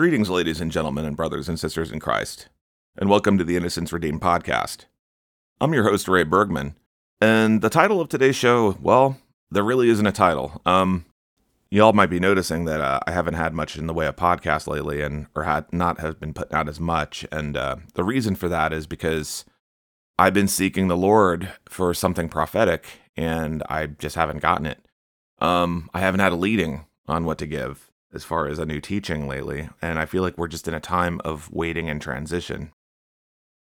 Greetings, ladies and gentlemen, and brothers and sisters in Christ, and welcome to the Innocence Redeemed podcast. I'm your host, Ray Bergman, and the title of today's show, well, there really isn't a title. Um, y'all might be noticing that uh, I haven't had much in the way of podcast lately, and or had not have been putting out as much, and uh, the reason for that is because I've been seeking the Lord for something prophetic, and I just haven't gotten it. Um, I haven't had a leading on what to give as far as a new teaching lately, and I feel like we're just in a time of waiting and transition.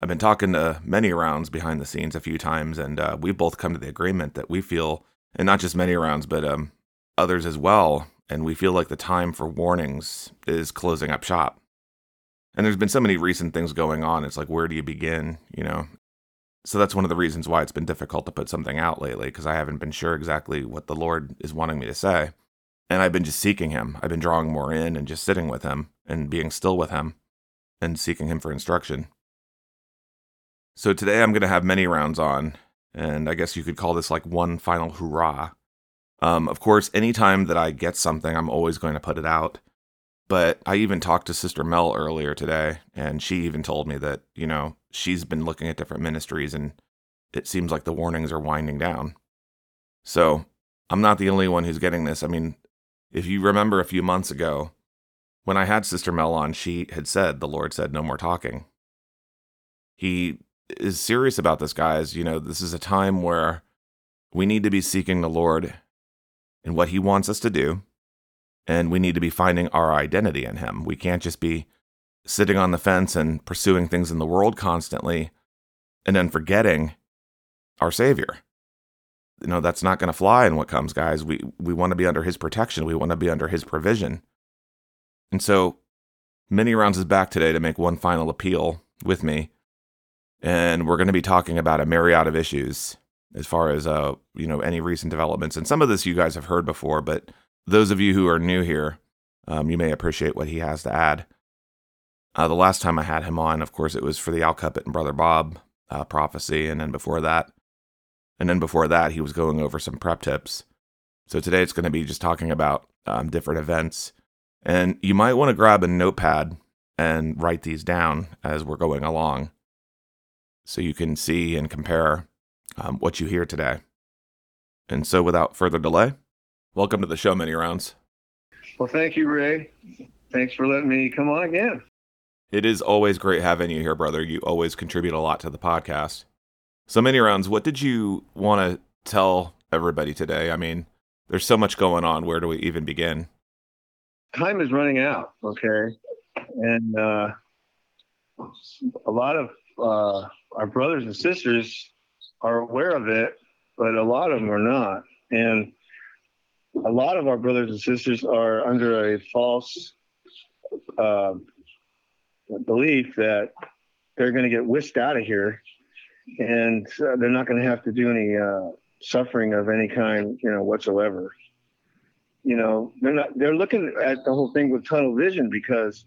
I've been talking to Manyrounds behind the scenes a few times, and uh, we've both come to the agreement that we feel, and not just Manyrounds, but um, others as well, and we feel like the time for warnings is closing up shop. And there's been so many recent things going on. It's like, where do you begin? You know? So that's one of the reasons why it's been difficult to put something out lately, because I haven't been sure exactly what the Lord is wanting me to say. And I've been just seeking him. I've been drawing more in and just sitting with him and being still with him and seeking him for instruction. So today I'm going to have Manyrounds on, and I guess you could call this like one final hurrah. Um, of course, anytime that I get something, I'm always going to put it out. But I even talked to Sister Mel earlier today, and she even told me that, you know, she's been looking at different ministries and it seems like the warnings are winding down. So I'm not the only one who's getting this. I mean, if you remember a few months ago, when I had Sister Mel on, she had said, The Lord said, no more talking. He is serious about this, guys. You know, this is a time where we need to be seeking the Lord and what He wants us to do, and we need to be finding our identity in Him. We can't just be sitting on the fence and pursuing things in the world constantly and then forgetting our Savior you know that's not going to fly in what comes guys. We we want to be under his protection. We want to be under his provision. And so Manyrounds is back today to make one final appeal with me. And we're going to be talking about a myriad of issues as far as uh you know any recent developments. And some of this you guys have heard before but those of you who are new here um, you may appreciate what he has to add. Uh, the last time i had him on of course it was for the Al Cuppett and brother bob uh, prophecy. And then before that and then before that, he was going over some prep tips. So today it's going to be just talking about um, different events. And you might want to grab a notepad and write these down as we're going along so you can see and compare um, what you hear today. And so without further delay, welcome to the show, Manyrounds. Well, thank you, Ray. Thanks for letting me come on again. It is always great having you here, brother. You always contribute a lot to the podcast. So Manyrounds. What did you want to tell everybody today? I mean, there's so much going on. Where do we even begin? Time is running out. Okay, and uh, a lot of uh, our brothers and sisters are aware of it, but a lot of them are not. And a lot of our brothers and sisters are under a false uh, belief that they're going to get whisked out of here and uh, they're not going to have to do any uh, suffering of any kind, you know, whatsoever. You know, they're not. They're looking at the whole thing with tunnel vision because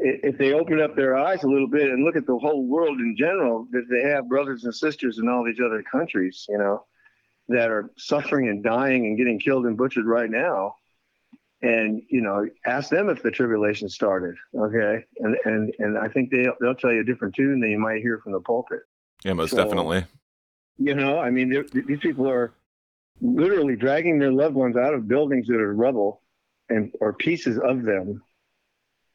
if they open up their eyes a little bit and look at the whole world in general, that they have brothers and sisters in all these other countries, you know, that are suffering and dying and getting killed and butchered right now. And you know, ask them if the tribulation started, okay? And and and I think they they'll tell you a different tune than you might hear from the pulpit. Yeah, most so, definitely. You know, I mean, these people are literally dragging their loved ones out of buildings that are rubble and or pieces of them,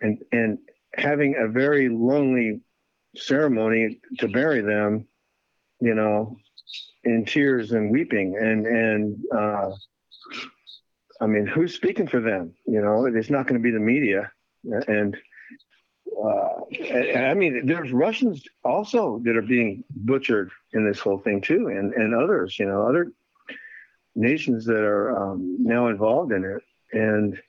and and having a very lonely ceremony to bury them. You know, in tears and weeping, and and uh, I mean, who's speaking for them? You know, it's not going to be the media, and uh, I mean, there's Russians also that are being butchered in this whole thing too, and and others, you know, other nations that are um, now involved in it. And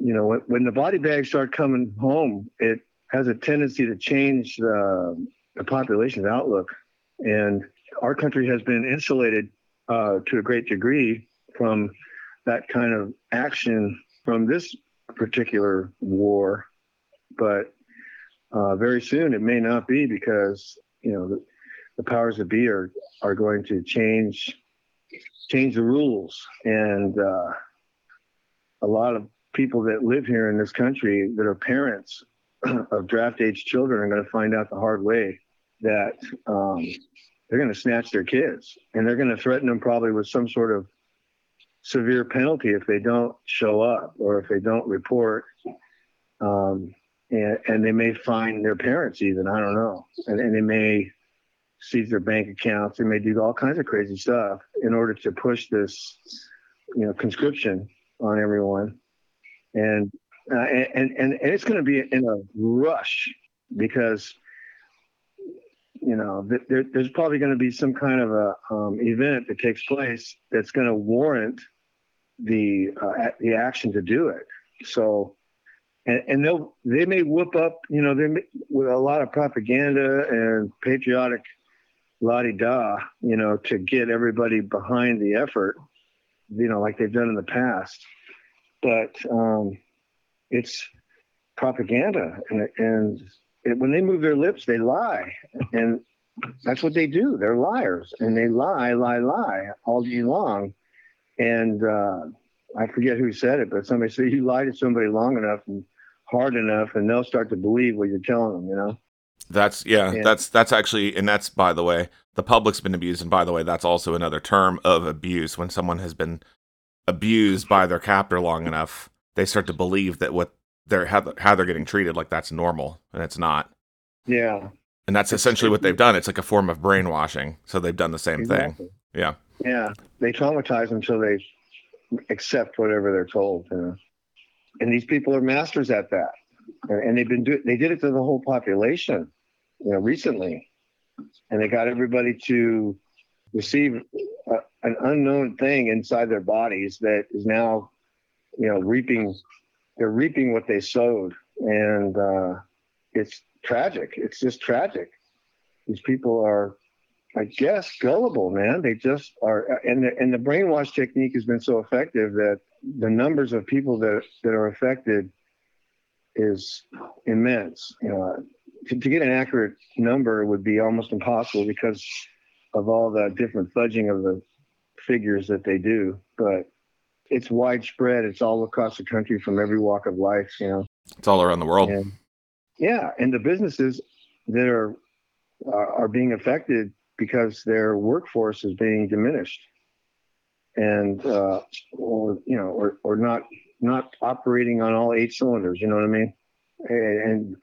you know, when, when, the body bags start coming home, it has a tendency to change the, the population's outlook. And our country has been insulated uh, to a great degree from that kind of action from this particular war. But uh, very soon it may not be because you know the, the powers that be are are going to change change the rules and uh, a lot of people that live here in this country that are parents of draft age children are going to find out the hard way that um, they're going to snatch their kids and they're going to threaten them probably with some sort of severe penalty if they don't show up or if they don't report. Um, and, and they may find their parents even, I don't know. And, and they may seize their bank accounts. They may do all kinds of crazy stuff in order to push this, you know, conscription on everyone. And, uh, and, and, and it's going to be in a rush because you know, there, there's probably going to be some kind of a um, event that takes place that's going to warrant the uh, the action to do it. So, and, and they'll they may whoop up, you know, they may, with a lot of propaganda and patriotic la di da, you know, to get everybody behind the effort, you know, like they've done in the past. But um, it's propaganda, and, and it, when they move their lips, they lie, and that's what they do. They're liars, and they lie, lie, lie all day long. And uh, I forget who said it, but somebody said you lie to somebody long enough and hard enough, and they'll start to believe what you're telling them. You know. That's yeah, yeah, that's that's actually and that's by the way, the public's been abused and by the way, that's also another term of abuse when someone has been abused by their captor long enough, they start to believe that what they're how, how they're getting treated like that's normal and it's not. Yeah. And that's essentially what they've done. It's like a form of brainwashing. So they've done the same exactly. thing. Yeah. Yeah. They traumatize them until they accept whatever they're told. You know? And these people are masters at that. And they've been doing, they did it to the whole population, you know, recently. And they got everybody to receive a, an unknown thing inside their bodies that is now, you know, reaping they're reaping what they sowed, and uh, it's tragic. It's just tragic. These people are, I guess, gullible, man. They just are, and the, and the brainwash technique has been so effective that the numbers of people that that are affected is immense. You know, to, to get an accurate number would be almost impossible because of all the different fudging of the figures that they do. But it's widespread. It's all across the country from every walk of life. You know, it's all around the world. And, yeah, and the businesses that are are being affected because their workforce is being diminished, and uh, or you know, or or not not operating on all eight cylinders. You know what I mean? And,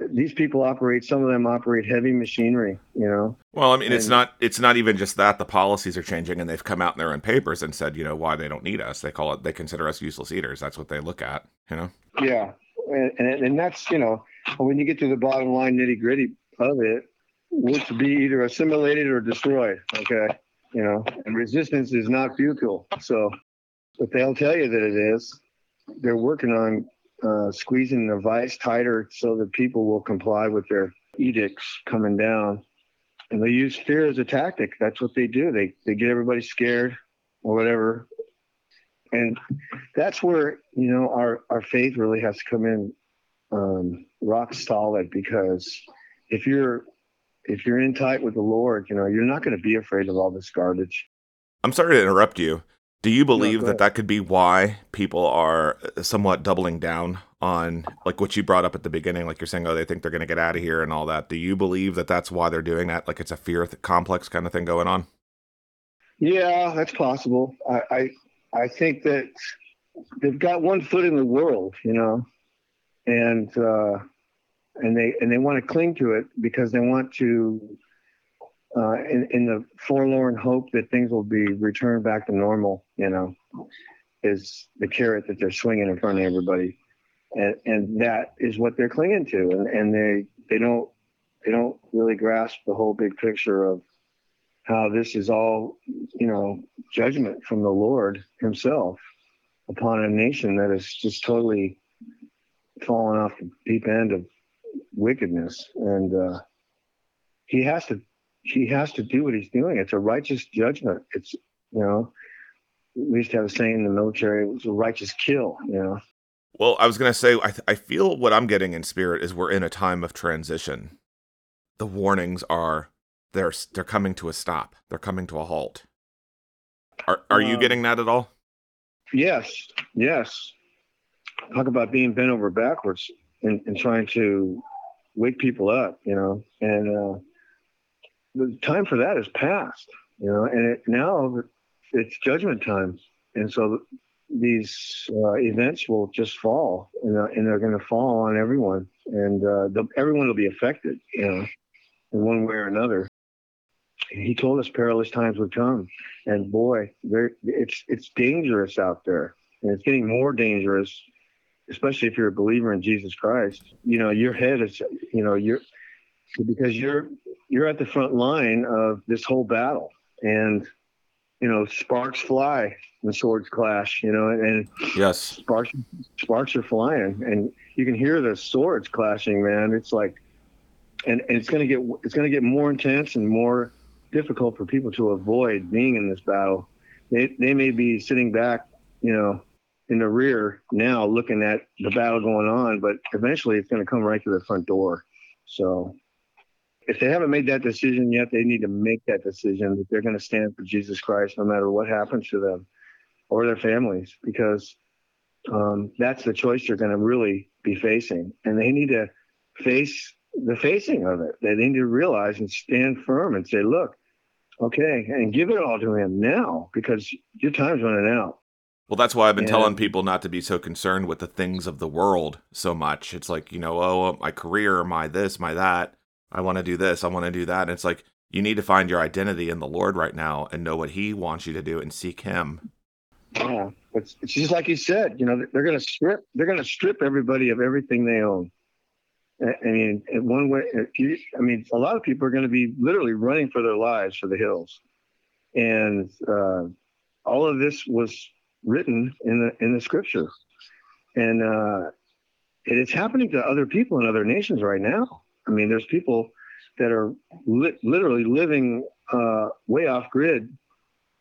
and these people operate some of them operate heavy machinery you know? Well i mean and, it's not it's not even just that the policies are changing and they've come out in their own papers and said you know why they don't need us. They call it they consider us useless eaters. That's what they look at you know? Yeah. And and, and that's you know when you get to the bottom line nitty gritty of it we're to be either assimilated or destroyed okay you know and resistance is not futile so but they'll tell you that it is they're working on uh, squeezing the vice tighter so that people will comply with their edicts coming down. And they use fear as a tactic. That's what they do. They they get everybody scared or whatever. And that's where you know our our faith really has to come in um, rock solid because if you're if you're in tight with the Lord, you know you're not going to be afraid of all this garbage. I'm sorry to interrupt you. Do you believe no, that that could be why people are somewhat doubling down on like what you brought up at the beginning? Like you're saying, oh, they think they're going to get out of here and all that. Do you believe that that's why they're doing that? Like it's a fear complex kind of thing going on? Yeah, that's possible. I, I, I think that they've got one foot in the world, you know, and uh, and they and they want to cling to it because they want to uh, in, in the forlorn hope that things will be returned back to normal, you know, is the carrot that they're swinging in front of everybody. And, and that is what they're clinging to. And, and they, they don't, they don't really grasp the whole big picture of how this is all, you know, judgment from the Lord himself upon a nation that is just totally fallen off the deep end of wickedness. And, uh, he has to he has to do what he's doing. It's a righteous judgment. It's you know, we used to have a saying in the military: it was a righteous kill. You know. Well, I was gonna say, I th- I feel what I'm getting in spirit is we're in a time of transition. The warnings are they're they're coming to a stop. They're coming to a halt. Are are you um, getting that at all? Yes, yes. talk about being bent over backwards and, and trying to wake people up, you know, and uh, the time for that is past, you know, and it, now it's judgment time. And so these uh, events will just fall and, uh, and they're going to fall on everyone and uh, everyone will be affected, you know, in one way or another. He told us perilous times would come, and boy, there it's it's dangerous out there, and it's getting more dangerous, especially if you're a believer in Jesus Christ. You know, your head is, you know, you're because you're you're at the front line of this whole battle, and you know, sparks fly when swords clash, you know, and yes, sparks sparks are flying, and you can hear the swords clashing, man. It's like, and, and it's gonna get it's gonna get more intense and more difficult for people to avoid being in this battle. They they may be sitting back, you know, in the rear now, looking at the battle going on, but eventually it's gonna come right to the front door. So if they haven't made that decision yet, they need to make that decision that they're going to stand for Jesus Christ no matter what happens to them or their families, because um, that's the choice they're going to really be facing. And they need to face the facing of it. They need to realize and stand firm and say, look, okay, and give it all to him now because your time's running out. Well, that's why I've been telling people not to be so concerned with the things of the world so much. It's like, you know, oh, my career, my this, my that I want to do this, I want to do that. And it's like you need to find your identity in the Lord right now and know what He wants you to do and seek Him. Yeah, it's, it's just like you said. You know, they're going to strip. They're going to strip everybody of everything they own. I mean, one way, you, I mean, a lot of people are going to be literally running for their lives for the hills, and uh, all of this was written in the in the scripture, and uh, it is happening to other people in other nations right now. I mean, there's people that are li- literally living uh, way off grid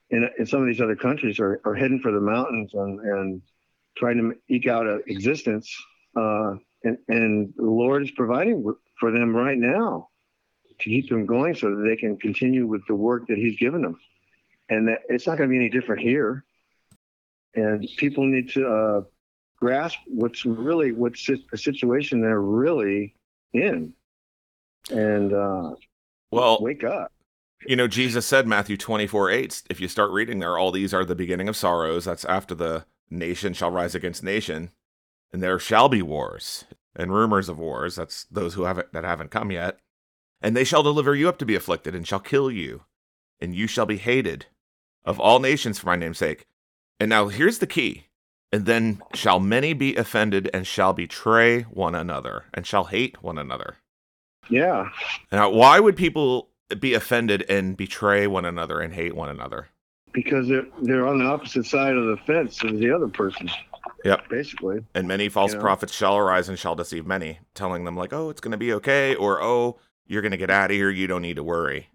in, in some of these other countries are, are heading for the mountains and, and trying to eke out an existence. Uh, and, and the Lord is providing for them right now to keep them going so that they can continue with the work that He's given them. And that it's not going to be any different here. And people need to uh, grasp what's really what's a situation they're really in and uh, well, wake up. You know, Jesus said Matthew 24 8, if you start reading there, all these are the beginning of sorrows. That's after the nation shall rise against nation, and there shall be wars and rumors of wars. That's those who haven't that haven't come yet. And they shall deliver you up to be afflicted, and shall kill you, and you shall be hated of all nations for my name's sake. And now here's the key. And then shall many be offended, and shall betray one another, and shall hate one another. Yeah. Now, why would people be offended and betray one another and hate one another? Because they're they're on the opposite side of the fence as the other person. Yep. Basically. And many false you know? prophets shall arise and shall deceive many, telling them like, "Oh, it's going to be okay," or "Oh, you're going to get out of here. You don't need to worry."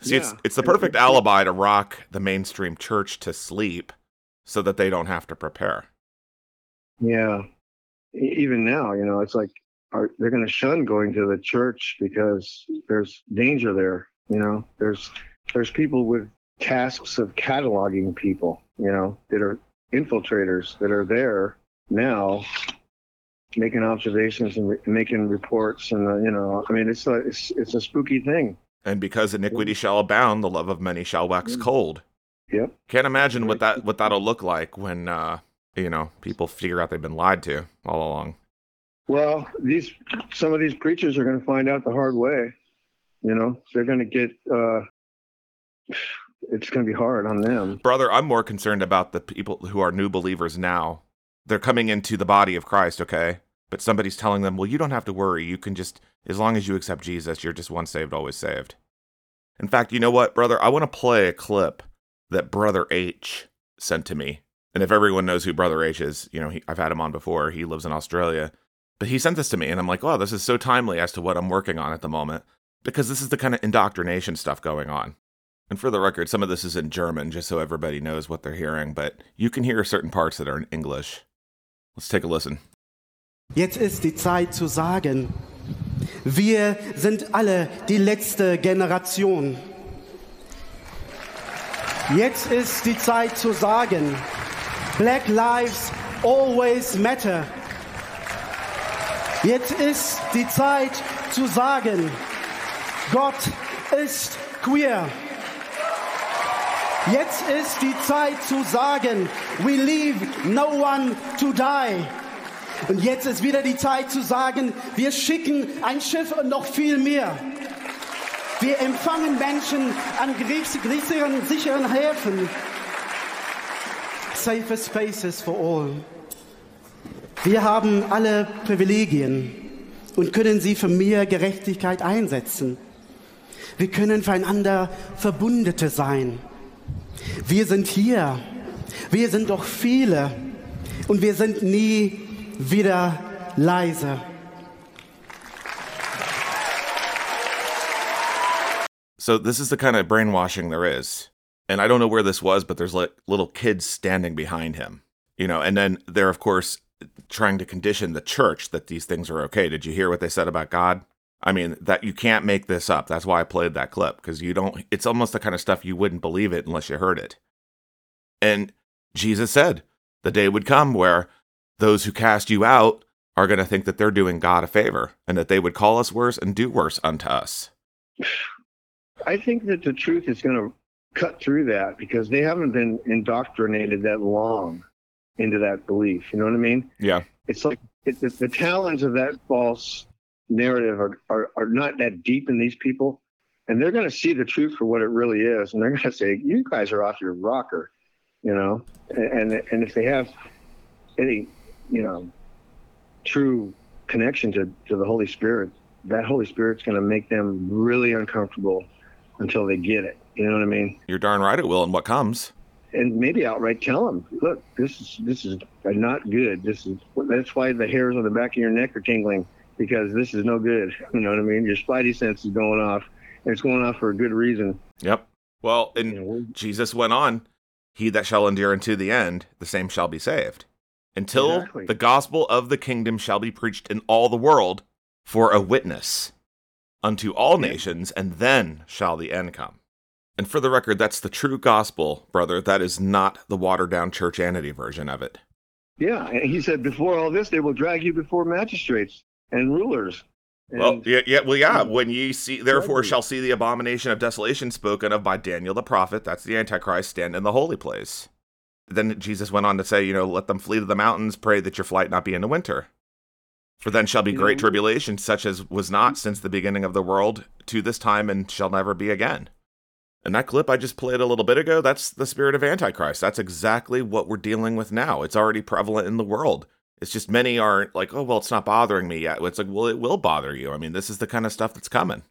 See, yeah. it's it's the perfect it's, alibi to rock the mainstream church to sleep, so that they don't have to prepare. Yeah. Even now, you know, it's like are they're going to shun going to the church because there's danger there. You know, there's there's people with tasks of cataloging people. You know, that are infiltrators that are there now making observations and re- making reports and uh, you know i mean it's a it's, it's a spooky thing and because iniquity shall abound the love of many shall wax cold yep can't imagine what that what that'll look like when uh you know people figure out they've been lied to all along well, these some of these preachers are going to find out the hard way. You know, they're going to get. Uh, it's going to be hard on them, brother. I'm more concerned about the people who are new believers now. They're coming into the body of Christ, okay? But somebody's telling them, "Well, you don't have to worry. You can just, as long as you accept Jesus, you're just once saved, always saved." In fact, you know what, brother? I want to play a clip that Brother H sent to me. And if everyone knows who Brother H is, you know, he, I've had him on before. He lives in Australia. But he sent this to me, and I'm like, wow, this is so timely as to what I'm working on at the moment, because this is the kind of indoctrination stuff going on. And for the record, some of this is in German, just so everybody knows what they're hearing, but you can hear certain parts that are in English. Let's take a listen. Jetzt ist die Zeit zu sagen, wir sind alle die letzte Generation. Jetzt ist die Zeit zu sagen, Black Lives always matter. Jetzt ist die Zeit zu sagen, Gott ist queer. Jetzt ist die Zeit zu sagen, we leave no one to die. Und jetzt ist wieder die Zeit zu sagen, wir schicken ein Schiff und noch viel mehr. Wir empfangen Menschen an sicheren, sicheren Häfen. Safer Spaces for all. Wir haben alle Privilegien und können sie für mehr Gerechtigkeit einsetzen. Wir können füreinander Verbundete sein. Wir sind hier. Wir sind doch viele. Und wir sind nie wieder leise. So this is the kind of brainwashing there is. And I don't know where this was, but there's like little kids standing behind him. You know, and then they're of course trying to condition the church that these things are okay. Did you hear what they said about God? I mean, that you can't make this up. That's why I played that clip because you don't it's almost the kind of stuff you wouldn't believe it unless you heard it. And Jesus said, the day would come where those who cast you out are going to think that they're doing God a favor and that they would call us worse and do worse unto us. I think that the truth is going to cut through that because they haven't been indoctrinated that long into that belief. You know what I mean? Yeah. It's like it, the, the talons of that false narrative are, are, are not that deep in these people. And they're going to see the truth for what it really is. And they're going to say, you guys are off your rocker, you know? And, and if they have any, you know, true connection to, to the Holy Spirit, that Holy Spirit's going to make them really uncomfortable until they get it. You know what I mean? You're darn right it will, and what comes. And maybe outright tell them, look, this is this is not good. This is that's why the hairs on the back of your neck are tingling because this is no good. You know what I mean? Your spidey sense is going off, and it's going off for a good reason. Yep. Well, and you know, Jesus went on, "He that shall endure unto the end, the same shall be saved." Until exactly. the gospel of the kingdom shall be preached in all the world for a witness unto all nations, and then shall the end come. And for the record, that's the true gospel, brother. That is not the watered down churchianity version of it. Yeah, he said, before all this, they will drag you before magistrates and rulers. And well, yeah, yeah, well, yeah. Hmm. When ye see, therefore, shall see the abomination of desolation spoken of by Daniel the prophet. That's the Antichrist stand in the holy place. Then Jesus went on to say, you know, let them flee to the mountains. Pray that your flight not be in the winter. For then shall be great tribulation, such as was not mm-hmm. since the beginning of the world to this time and shall never be again. And that clip I just played a little bit ago, that's the spirit of Antichrist. That's exactly what we're dealing with now. It's already prevalent in the world. It's just many aren't like, oh, well, it's not bothering me yet. It's like, well, it will bother you. I mean, this is the kind of stuff that's coming.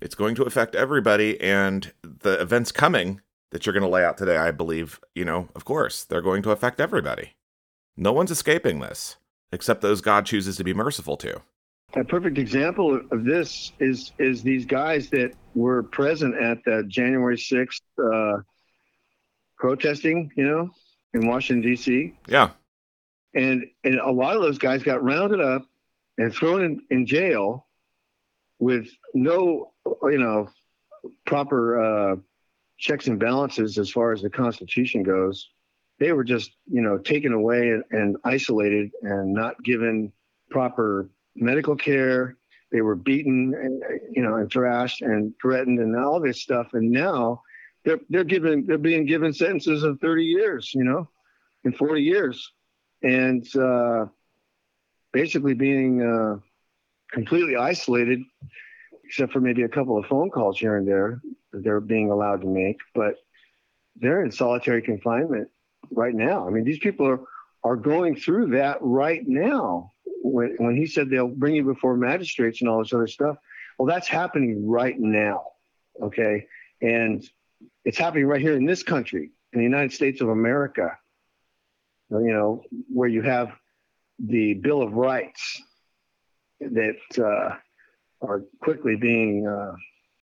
It's going to affect everybody. And the events coming that you're going to lay out today, I believe, you know, of course, they're going to affect everybody. No one's escaping this except those God chooses to be merciful to. A perfect example of this is is these guys that were present at the January sixth uh, protesting, you know, in Washington D.C. Yeah, and and a lot of those guys got rounded up and thrown in, in jail with no, you know, proper uh, checks and balances as far as the Constitution goes they were just you know taken away and, and isolated and not given proper medical care. They were beaten and you know and thrashed and threatened and all this stuff. And now they're they're given they're being given sentences of 30 years you know in 40 years. And uh, basically being uh, completely isolated except for maybe a couple of phone calls here and there that they're being allowed to make. But they're in solitary confinement right now. I mean, these people are are going through that right now. When when he said they'll bring you before magistrates and all this other stuff, well, that's happening right now. Okay, and it's happening right here in this country, in the United States of America. You know, where you have the Bill of Rights that uh, are quickly being uh,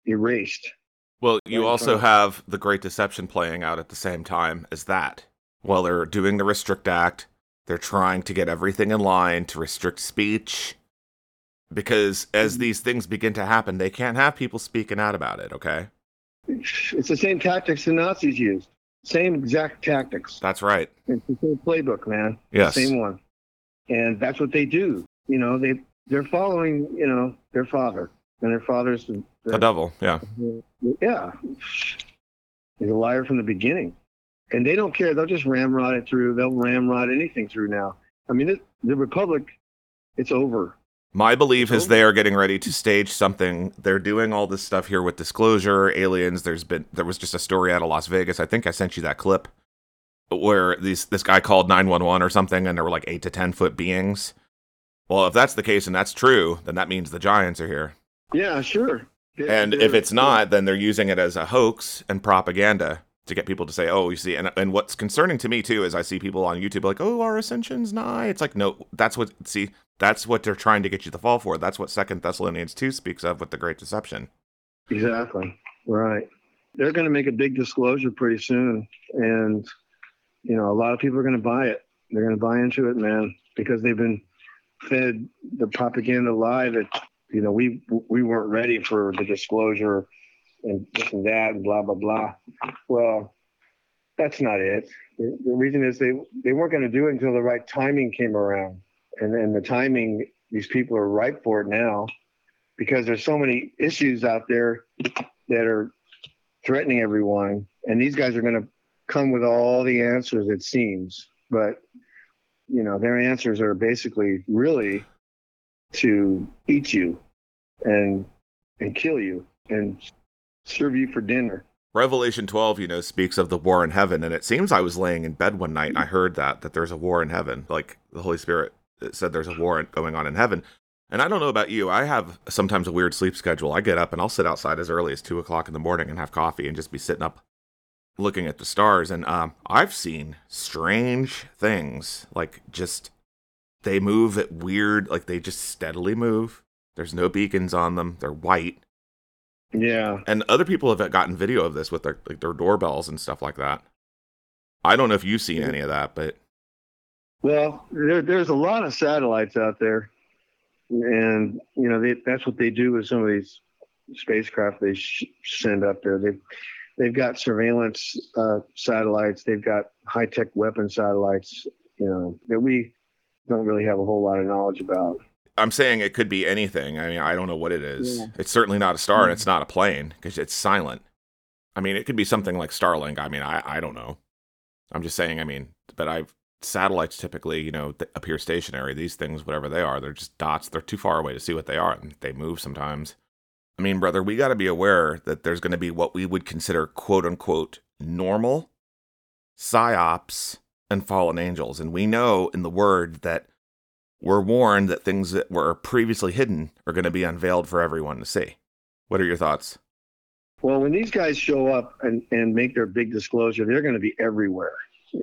erased. Well, you also have the Great Deception playing out at the same time as that while they're doing the Restrict Act. They're trying to get everything in line to restrict speech. Because as these things begin to happen, they can't have people speaking out about it, okay? It's the same tactics the Nazis used. Same exact tactics. That's right. It's the same playbook, man. Yes. Same one. And that's what they do. You know, they they're following, you know, their father. And their father's the, The devil. Yeah. yeah. He's a liar from the beginning. And they don't care. They'll just ramrod it through. They'll ramrod anything through now. I mean, it, the Republic, it's over. My belief is they are getting ready to stage something. They're doing all this stuff here with disclosure, aliens. There's been there was just a story out of Las Vegas. I think I sent you that clip where these this guy called 911 or something and there were like 8 to 10 foot beings. Well, if that's the case and that's true, then that means the giants are here. Yeah, sure. And if it's not, then they're using it as a hoax and propaganda to get people to say, "Oh, you see." And and what's concerning to me too is I see people on YouTube like, "Oh, our ascension's nigh." It's like, no, that's what. See, that's what they're trying to get you to fall for. That's what Second Thessalonians two speaks of with the great deception. Exactly. Right. They're going to make a big disclosure pretty soon. And, you know, a lot of people are going to buy it. They're going to buy into it, man, because they've been fed the propaganda lie that, you know, we we weren't ready for the disclosure and this and that and blah, blah, blah. Well, that's not it. The, reason is they, they weren't going to do it until the right timing came around. And then the timing, these people are ripe for it now because there's so many issues out there that are threatening everyone and these guys are going to come with all the answers it seems but you know their answers are basically really to eat you and and kill you and serve you for dinner Revelation 12, you know, speaks of the war in heaven, and it seems I was laying in bed one night and I heard that that there's a war in heaven. Like the Holy Spirit said there's a war going on in heaven. And I don't know about you, I have sometimes a weird sleep schedule. I get up and I'll sit outside as early as two o'clock in the morning and have coffee and just be sitting up looking at the stars. And um, I've seen strange things, like just they move at weird, like they just steadily move. There's no beacons on them. They're white yeah. And other people have gotten video of this with their like their doorbells and stuff like that. I don't know if you've seen any of that, but well there, there's a lot of satellites out there. And you know they, that's what they do with some of these spacecraft they sh- send up there. They've they've got surveillance uh, satellites. They've got high-tech weapon satellites you know that we don't really have a whole lot of knowledge about I'm saying it could be anything. I mean, I don't know what it is. Yeah. It's certainly not a star, and it's mm. not a plane because it's silent. I mean, it could be something like Starlink. I mean, I I don't know. I'm just saying. I mean, but I've satellites typically, you know, th- appear stationary. These things, whatever they are, they're just dots. They're too far away to see what they are, and they move sometimes. I mean, brother, we got to be aware that there's going to be what we would consider quote unquote normal psyops and fallen angels, and we know in the word that we're warned that things that were previously hidden are going to be unveiled for everyone to see. What are your thoughts? well when these guys show up and, and make their big disclosure they're going to be everywhere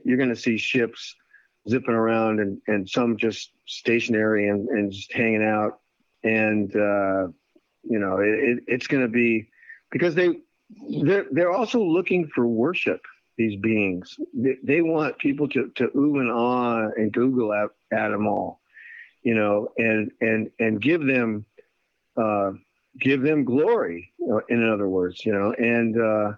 you're going to see ships zipping around and, and some just stationary and, and just hanging out and uh, you know it, it, it's going to be because they they're, they're also looking for worship these beings they, they want people to, to ooh and ah and google at, at them all you know and and and give them uh, give them glory in other words you know and uh,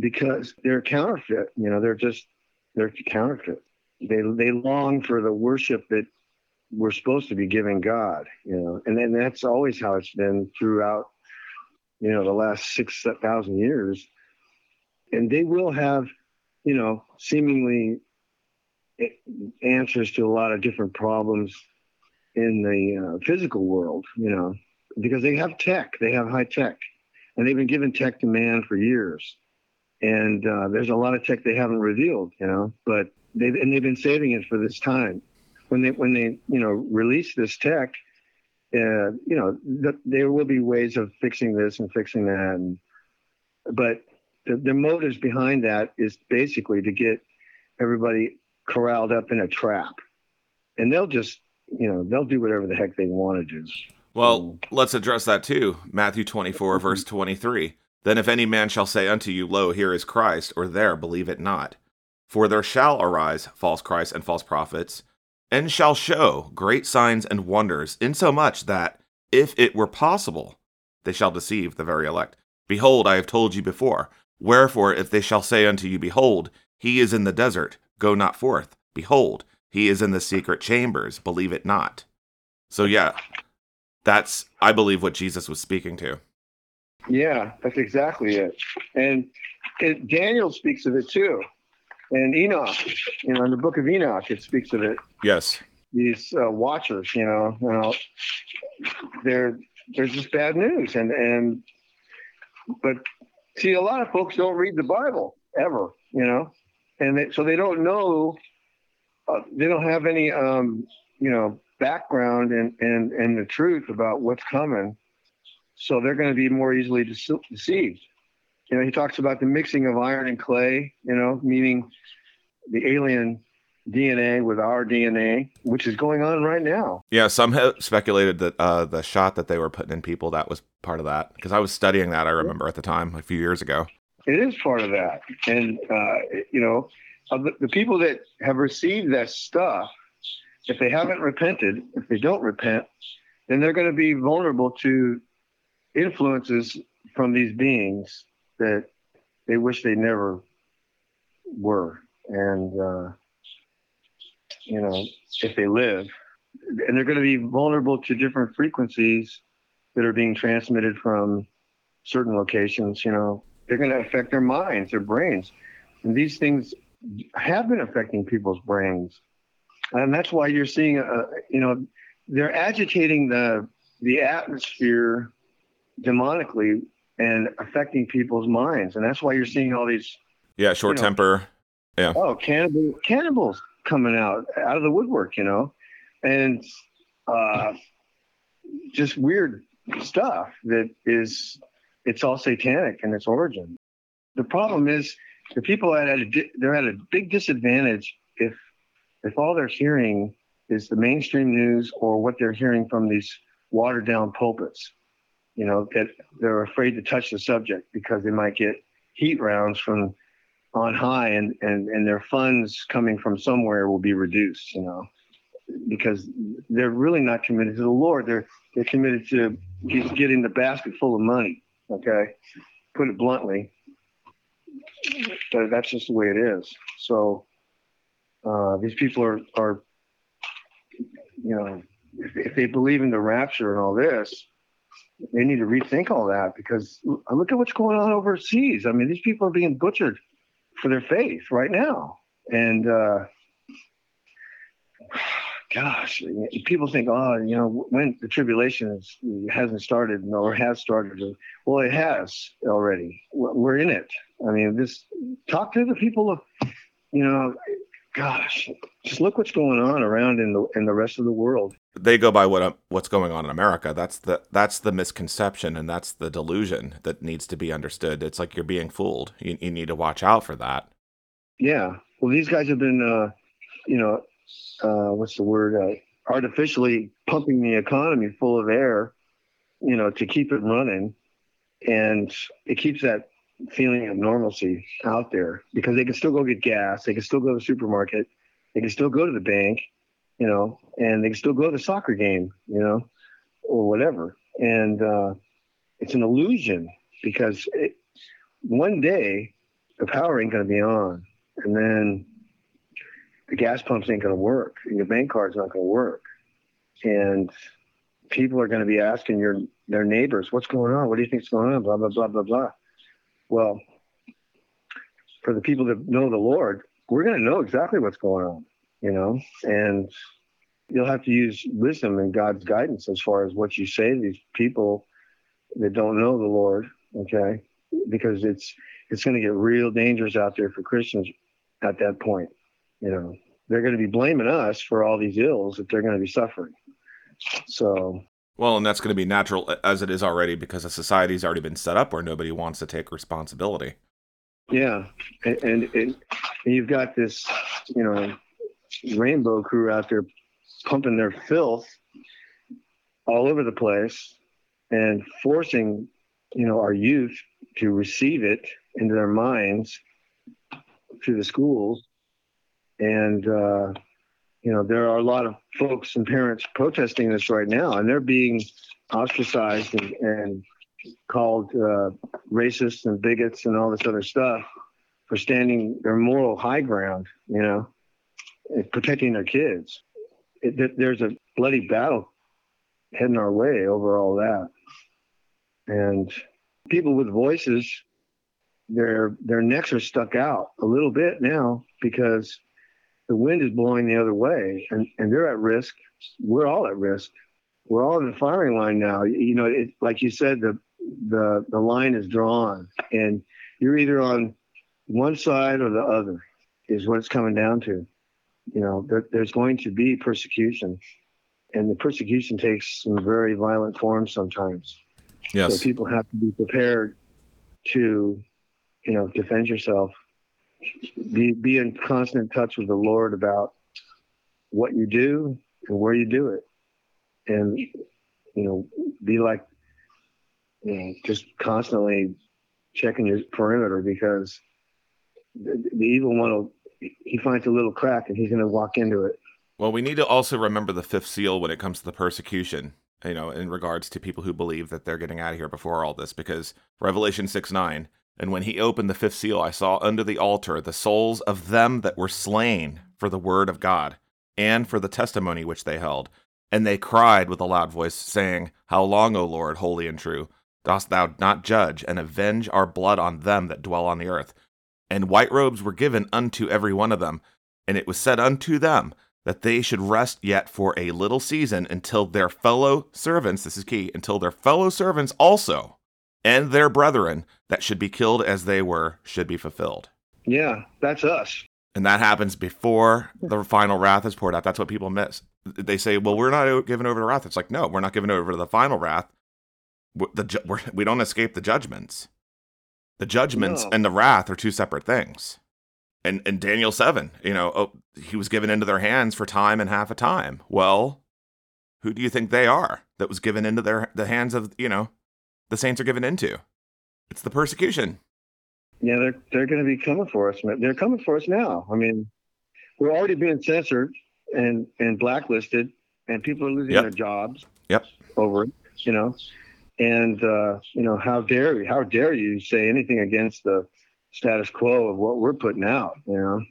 because they're counterfeit you know they're just they're counterfeit they they long for the worship that we're supposed to be giving God, you know, and then that's always how it's been throughout, you know, the last six thousand years. And they will have, you know, seemingly answers to a lot of different problems in the uh, physical world, you know, because they have tech, they have high tech, and they've been giving tech to man for years. And uh, there's a lot of tech they haven't revealed, you know, but they and they've been saving it for this time. When they when they you know release this tech, uh, you know th- there will be ways of fixing this and fixing that, and, but the, the motives behind that is basically to get everybody corralled up in a trap, and they'll just you know they'll do whatever the heck they want to do. Well, let's address that too. Matthew 24, verse 23. Then if any man shall say unto you, Lo, here is Christ, or there, believe it not. For there shall arise false Christs and false prophets, and shall show great signs and wonders, insomuch that, if it were possible, they shall deceive the very elect. Behold, I have told you before. Wherefore, if they shall say unto you, Behold, He is in the desert, go not forth. Behold, he is in the secret chambers, believe it not. So, yeah, that's, I believe, what Jesus was speaking to. Yeah, that's exactly it. And it, Daniel speaks of it too. And Enoch, you know, in the book of Enoch, it speaks of it. Yes. These uh, watchers, you know, you know, they're they're just bad news, and and but see, a lot of folks don't read the Bible ever, you know, and they, so they don't know, uh, they don't have any, um, you know, background and and and the truth about what's coming, so they're going to be more easily deceived. You know, he talks about the mixing of iron and clay, you know, meaning the alien DNA with our DNA, which is going on right now. Yeah, some have speculated that uh, the shot that they were putting in people that was part of that because I was studying that. I remember at the time a few years ago. It is part of that, and uh, you know, the, the people that have received that stuff, if they haven't repented, if they don't repent, then they're going to be vulnerable to influences from these beings that they wish they never were, and. Uh, you know, if they live. And they're going to be vulnerable to different frequencies that are being transmitted from certain locations. You know, they're going to affect their minds, their brains. And these things have been affecting people's brains. And that's why you're seeing, uh, you know, they're agitating the the atmosphere demonically and affecting people's minds. And that's why you're seeing all these. Yeah, short you know, temper. Yeah. Oh, cannibal, cannibals coming out out of the woodwork, you know, and uh, just weird stuff that is it's all satanic in its origin. The problem is the people at a they're at a big disadvantage if if all they're hearing is the mainstream news or what they're hearing from these watered down pulpits. You know that they're afraid to touch the subject because they might get heat rounds from on high and, and, and their funds coming from somewhere will be reduced, you know, because they're really not committed to the Lord. They're, they're committed to getting the basket full of money. Okay. Put it bluntly. But that's just the way it is. So, uh, these people are, are, you know, if, if they believe in the rapture and all this, they need to rethink all that because look at what's going on overseas. I mean, these people are being butchered for their faith right now. And uh, gosh, people think, oh, you know, when the tribulation is, hasn't started or has started. Well, it has already. We're in it. I mean, this talk to the people of, you know, gosh, just look what's going on around in the in the rest of the world. They go by what what's going on in America. That's the that's the misconception and that's the delusion that needs to be understood. It's like you're being fooled. You, you need to watch out for that. Yeah. Well, these guys have been, uh, you know, uh, what's the word? Uh, artificially pumping the economy full of air, you know, to keep it running, and it keeps that feeling of normalcy out there because they can still go get gas, they can still go to the supermarket, they can still go to the bank, you know, and they can still go to the soccer game, you know, or whatever. And uh, it's an illusion because it, one day the power ain't going to be on, and then the gas pumps ain't going to work, and your bank card's not going to work, and people are going to be asking your their neighbors, "What's going on? What do you think's going on?" Blah blah blah blah blah. Well, for the people that know the Lord, we're going to know exactly what's going on, you know, and you'll have to use wisdom and God's guidance as far as what you say to these people that don't know the Lord, okay? Because it's it's going to get real dangerous out there for Christians at that point. You know, they're going to be blaming us for all these ills that they're going to be suffering. So well, and that's going to be natural as it is already because a society's already been set up where nobody wants to take responsibility. Yeah, and, and, and you've got this, you know, rainbow crew out there pumping their filth all over the place and forcing, you know, our youth to receive it into their minds through the schools. And uh, you know, there are a lot of folks and parents protesting this right now, and they're being ostracized and, and called uh, racists and bigots and all this other stuff for standing their moral high ground, you know, protecting their kids. It, there's a bloody battle heading our way over all that. And people with voices, their their necks are stuck out a little bit now because the wind is blowing the other way and, and they're at risk. We're all at risk. We're all in the firing line now. You know, it, like you said, the the the line is drawn and you're either on one side or the other is what it's coming down to. You know, there, there's going to be persecution and the persecution takes some very violent forms sometimes. Yes. So people have to be prepared to, you know, defend yourself. Be be in constant touch with the Lord about what you do and where you do it, and you know, be like, you know, just constantly checking your perimeter because the, the evil one will he finds a little crack and he's going to walk into it. Well, we need to also remember the fifth seal when it comes to the persecution, you know, in regards to people who believe that they're getting out of here before all this, because Revelation 6 9, and when he opened the fifth seal, I saw under the altar the souls of them that were slain for the word of God and for the testimony which they held. And they cried with a loud voice, saying, How long, O Lord, holy and true, dost thou not judge and avenge our blood on them that dwell on the earth? And white robes were given unto every one of them. And it was said unto them, that they should rest yet for a little season until their fellow servants, this is key, until their fellow servants also and their brethren that should be killed as they were should be fulfilled. Yeah, that's us. And that happens before the final wrath is poured out. That's what people miss. They say, well, we're not given over to wrath. It's like, no, we're not given over to the final wrath. The, we're, we don't escape the judgments. The judgments no. and the wrath are two separate things and and Daniel seven, you know, oh, he was given into their hands for time and half a time. Well, who do you think they are that was given into their the hands of you know the saints are given into? It's the persecution. Yeah, they're they're going to be coming for us. They're coming for us now. I mean, we're already being censored and and blacklisted, and people are losing yep. their jobs. Yep. Over it, you know, and uh, you know how dare you? How dare you say anything against the status quo of what we're putting out, you know.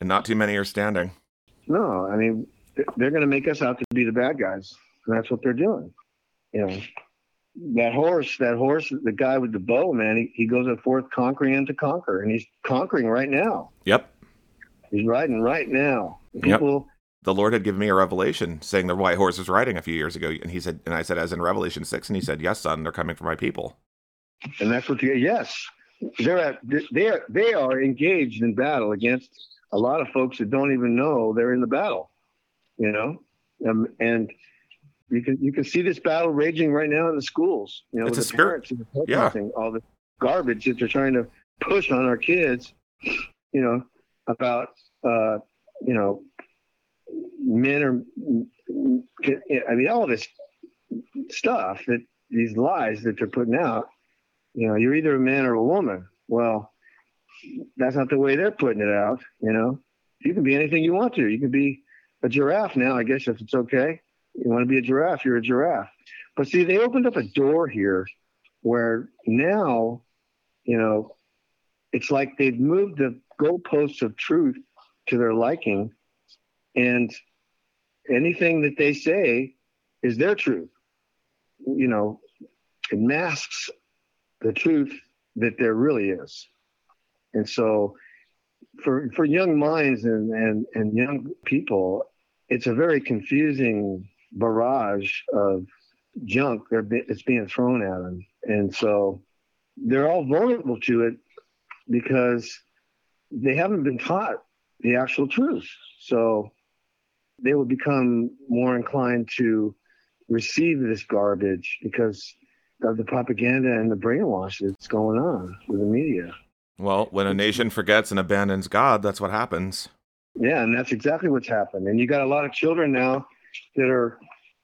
And not too many are standing. No, I mean they're going to make us out to be the bad guys, and that's what they're doing. You know, that horse, that horse, the guy with the bow, man, he, he goes forth conquering and to conquer, and he's conquering right now. Yep. He's riding right now. People. Yep. The Lord had given me a revelation saying the white horse was riding a few years ago, and he said, and I said, as in Revelation six, and he said, "Yes, son, they're coming for my people." And that's what you. Get. Yes, they're at, they are they are engaged in battle against a lot of folks that don't even know they're in the battle, you know, um, and you can you can see this battle raging right now in the schools. You know, it's with a the spirit. parents yeah. all the garbage that they're trying to push on our kids. You know about uh, you know men are. I mean, all this stuff that these lies that they're putting out you know, you're either a man or a woman. Well, that's not the way they're putting it out. You know, you can be anything you want to. You can be a giraffe now, I guess, if it's okay. You want to be a giraffe, you're a giraffe. But see, they opened up a door here where now, you know, it's like they've moved the goalposts of truth to their liking. And anything that they say is their truth. You know, it masks the truth that there really is. And so for for young minds and, and, and young people, it's a very confusing barrage of junk that's being thrown at them. And so they're all vulnerable to it because they haven't been taught the actual truth. So they will become more inclined to receive this garbage because of the propaganda and the brainwash that's going on with the media. Well, when a nation forgets and abandons God, that's what happens. Yeah, and that's exactly what's happened. And you got a lot of children now that are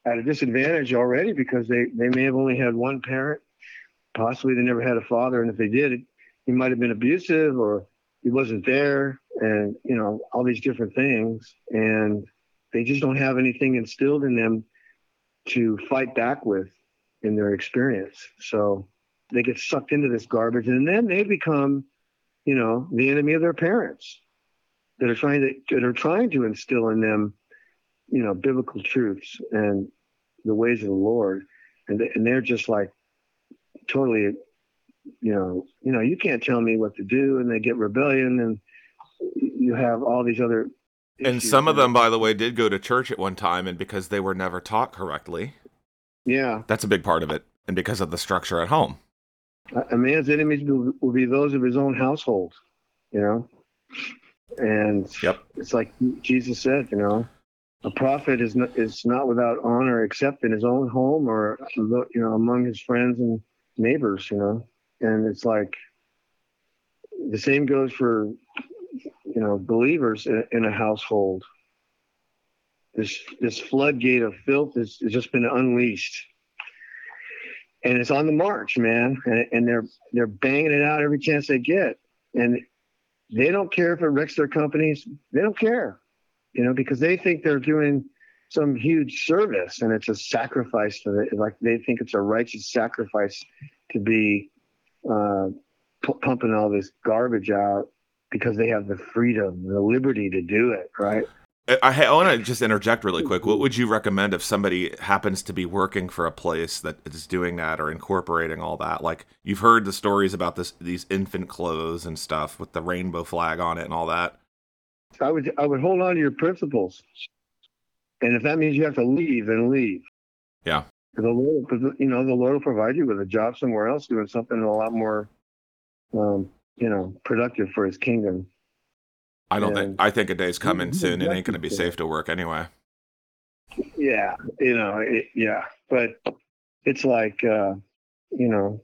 at a disadvantage already because they, they may have only had one parent. Possibly they never had a father. And if they did, he might have been abusive or he wasn't there and, you know, all these different things. And they just don't have anything instilled in them to fight back with in their experience. So they get sucked into this garbage and then they become, you know, the enemy of their parents that are trying to that are trying to instill in them, you know, biblical truths and the ways of the Lord, and they, and they're just like totally, you know, you know, you can't tell me what to do, and they get rebellion, and you have all these other. And some of them, by the way, did go to church at one time, and because they were never taught correctly. Yeah, that's a big part of it, and because of the structure at home. A man's enemies will be those of his own household, you know. And yep. it's like Jesus said, you know, a prophet is not, is not without honor except in his own home or you know among his friends and neighbors, you know. And it's like the same goes for you know believers in, in a household. This this floodgate of filth has, has just been unleashed and it's on the march, man. And, and, they're they're banging it out every chance they get, and they don't care if it wrecks their companies. They don't care, you know, because they think they're doing some huge service, and it's a sacrifice to the like they think it's a righteous sacrifice to be uh, p- pumping all this garbage out because they have the freedom, the liberty to do it, right? I, I want to just interject really quick. What would you recommend if somebody happens to be working for a place that is doing that or incorporating all that? Like you've heard the stories about this these infant clothes and stuff with the rainbow flag on it and all that. I would I would hold on to your principles, and if that means you have to leave, then leave. Yeah. The Lord, you know, the Lord will provide you with a job somewhere else, doing something a lot more, um, you know, productive for His kingdom. I don't think. I think a day's coming soon. It ain't going to be safe to work anyway. Yeah, you know, it, yeah, but it's like, uh, you know,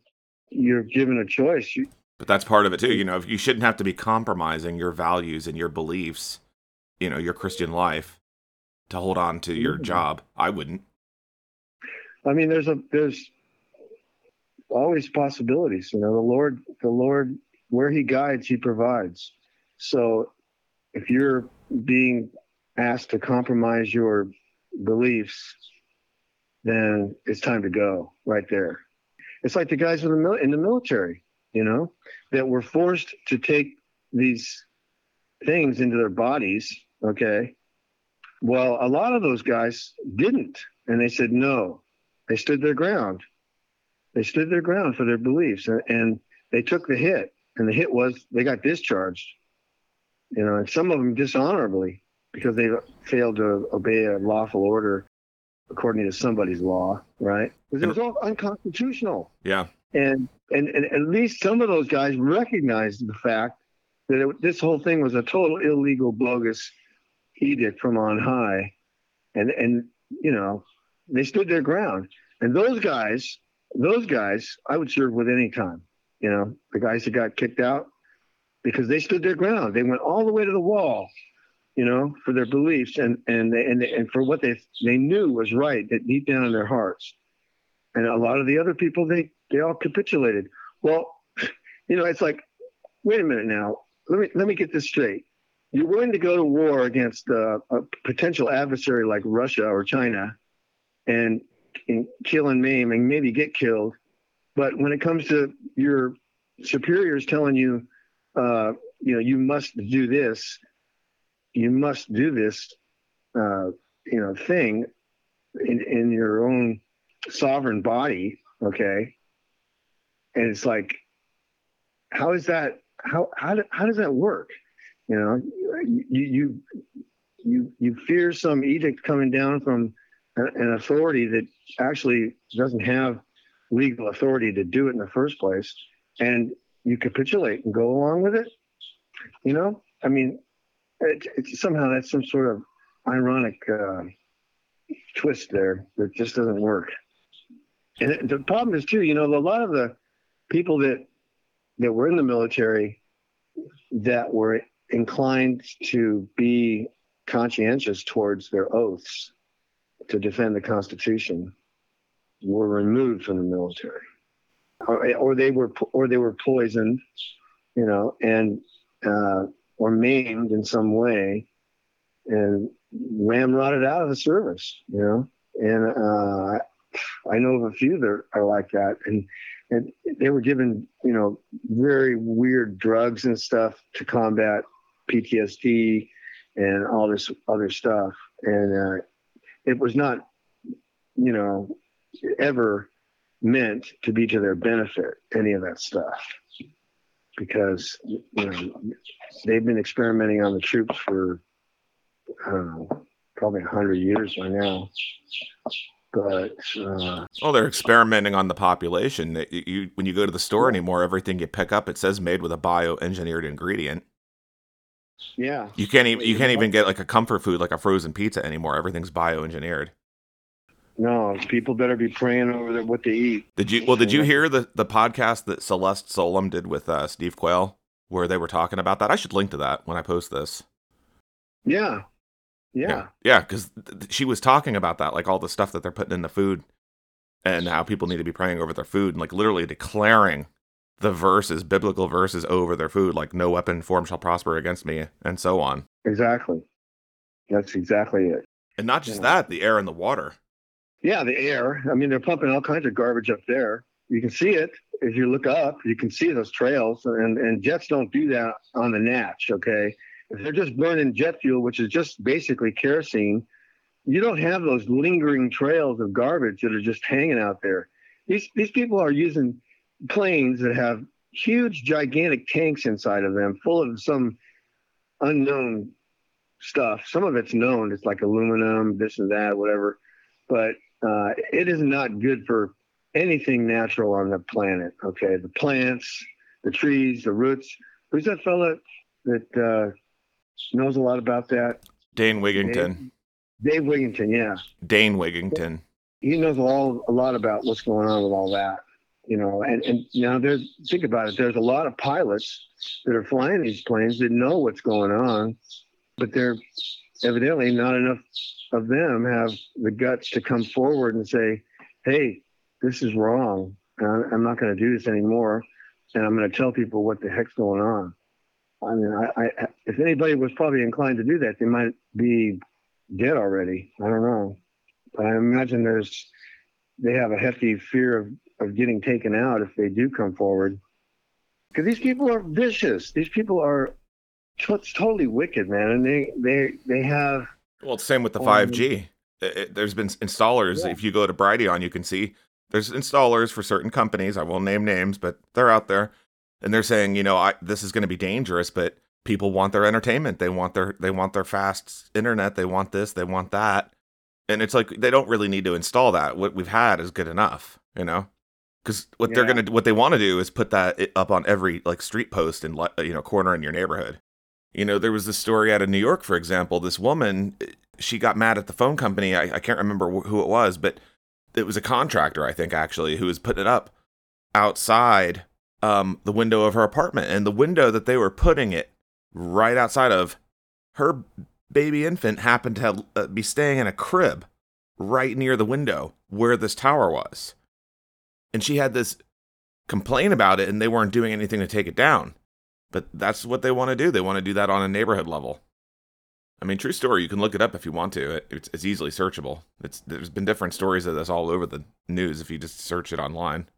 you're given a choice. You, but that's part of it too. You know, you shouldn't have to be compromising your values and your beliefs, you know, your Christian life, to hold on to your mm-hmm. job. I wouldn't. I mean, there's a there's always possibilities. You know, the Lord, the Lord, where He guides, He provides. So if you're being asked to compromise your beliefs, then it's time to go right there. It's like the guys in the, in the military, you know, that were forced to take these things into their bodies. Okay. Well, a lot of those guys didn't. And they said no. They stood their ground. They stood their ground for their beliefs and, and they took the hit. And the hit was they got discharged you know, and some of them dishonorably because they failed to obey a lawful order according to somebody's law, right? Because it was all unconstitutional. Yeah. And, and and at least some of those guys recognized the fact that it, this whole thing was a total illegal, bogus edict from on high, and and you know they stood their ground. And those guys, those guys, I would serve with any time. You know, the guys that got kicked out, because they stood their ground. They went all the way to the wall, you know, for their beliefs and and they, and, they, and for what they they knew was right that deep down in their hearts. And a lot of the other people they they all capitulated. Well, you know, it's like, wait a minute now. Let me let me get this straight. You're willing to go to war against uh, a potential adversary like Russia or China, and, and kill and maim and maybe get killed. But when it comes to your superiors telling you uh, you know, you must do this, you must do this, uh, you know, thing in, in your own sovereign body. Okay. And it's like, how is that? How, how, how does that work? You know, you, you, you, you fear some edict coming down from an authority that actually doesn't have legal authority to do it in the first place. And you capitulate and go along with it. You know, I mean, it, somehow that's some sort of ironic uh, twist there that just doesn't work. And the problem is too, you know, a lot of the people that that were in the military that were inclined to be conscientious towards their oaths to defend the Constitution were removed from the military or, or they were or they were poisoned, you know, and uh, or maimed in some way, and ramrodded out of the service, you know. And uh, I know of a few that are like that, and and they were given you know very weird drugs and stuff to combat PTSD and all this other stuff, and uh, it was not you know ever meant to be to their benefit any of that stuff. Because you know they've been experimenting on the troops for I don't know probably a hundred years by now but uh, well, they're experimenting on the population. You, you, when you go to the store anymore, everything you pick up it says made with a bioengineered ingredient. Yeah, you can't even you can't even get like a comfort food like a frozen pizza anymore. Everything's bioengineered. No, people better be praying over what they eat. Did you? Well, did you hear the the podcast that Celeste Solum did with uh, Steve Quayle, where they were talking about that? I should link to that when I post this. Yeah, yeah. Yeah, because th- she was talking about that, like all the stuff that they're putting in the food and how people need to be praying over their food and like literally declaring the verses, biblical verses over their food, like no weapon form shall prosper against me, and so on. Exactly. That's exactly it. And not just that, the air and the water. Yeah, the air. I mean, they're pumping all kinds of garbage up there. You can see it if you look up. You can see those trails, and and jets don't do that on the Natch. Okay, they're just burning jet fuel, which is just basically kerosene, you don't have those lingering trails of garbage that are just hanging out there. These these people are using planes that have huge, gigantic tanks inside of them, full of some unknown stuff. Some of it's known; it's like aluminum, this and that, whatever. But uh, it is not good for anything natural on the planet. Okay, the plants, the trees, the roots. Who's that fella that uh, knows a lot about that. Dane Wigington. Dave, Dave Wigington, yeah. Dane Wigington. He knows all a lot about what's going on with all that. You know, and, and you know, there's think about it, there's a lot of pilots that are flying these planes that know what's going on, but they're evidently not enough of them have the guts to come forward and say, Hey, this is wrong. I'm not going to do this anymore. And I'm going to tell people what the heck's going on. I mean, I, I, if anybody was probably inclined to do that, they might be dead already. I don't know, but I imagine there's they have a hefty fear of of getting taken out if they do come forward, because these people are vicious. These people are t- totally wicked, man, and they they they have. Well, it's same with the um, five G. There's been installers. Yeah. If you go to Brighteon, you can see there's installers for certain companies. I won't name names, but they're out there and they're saying, you know, I, this is going to be dangerous, but people want their entertainment. They want their they want their fast internet. They want this. They want that. And it's like they don't really need to install that. What we've had is good enough, you know. Because what yeah. they're gonna what they want to do is put that up on every like street post and you know corner in your neighborhood. You know, there was this story out of New York, for example. This woman, she got mad at the phone company. I, I can't remember who it was, but it was a contractor, I think, actually, who was putting it up outside um, the window of her apartment, and the window that they were putting it right outside of, her baby infant happened to uh, be staying in a crib right near the window where this tower was, and she had this complain about it, and they weren't doing anything to take it down. But that's what they want to do. They want to do that on a neighborhood level. I mean, true story. You can look it up if you want to. It, it's, it's easily searchable. It's there's been different stories of this all over the news if you just search it online.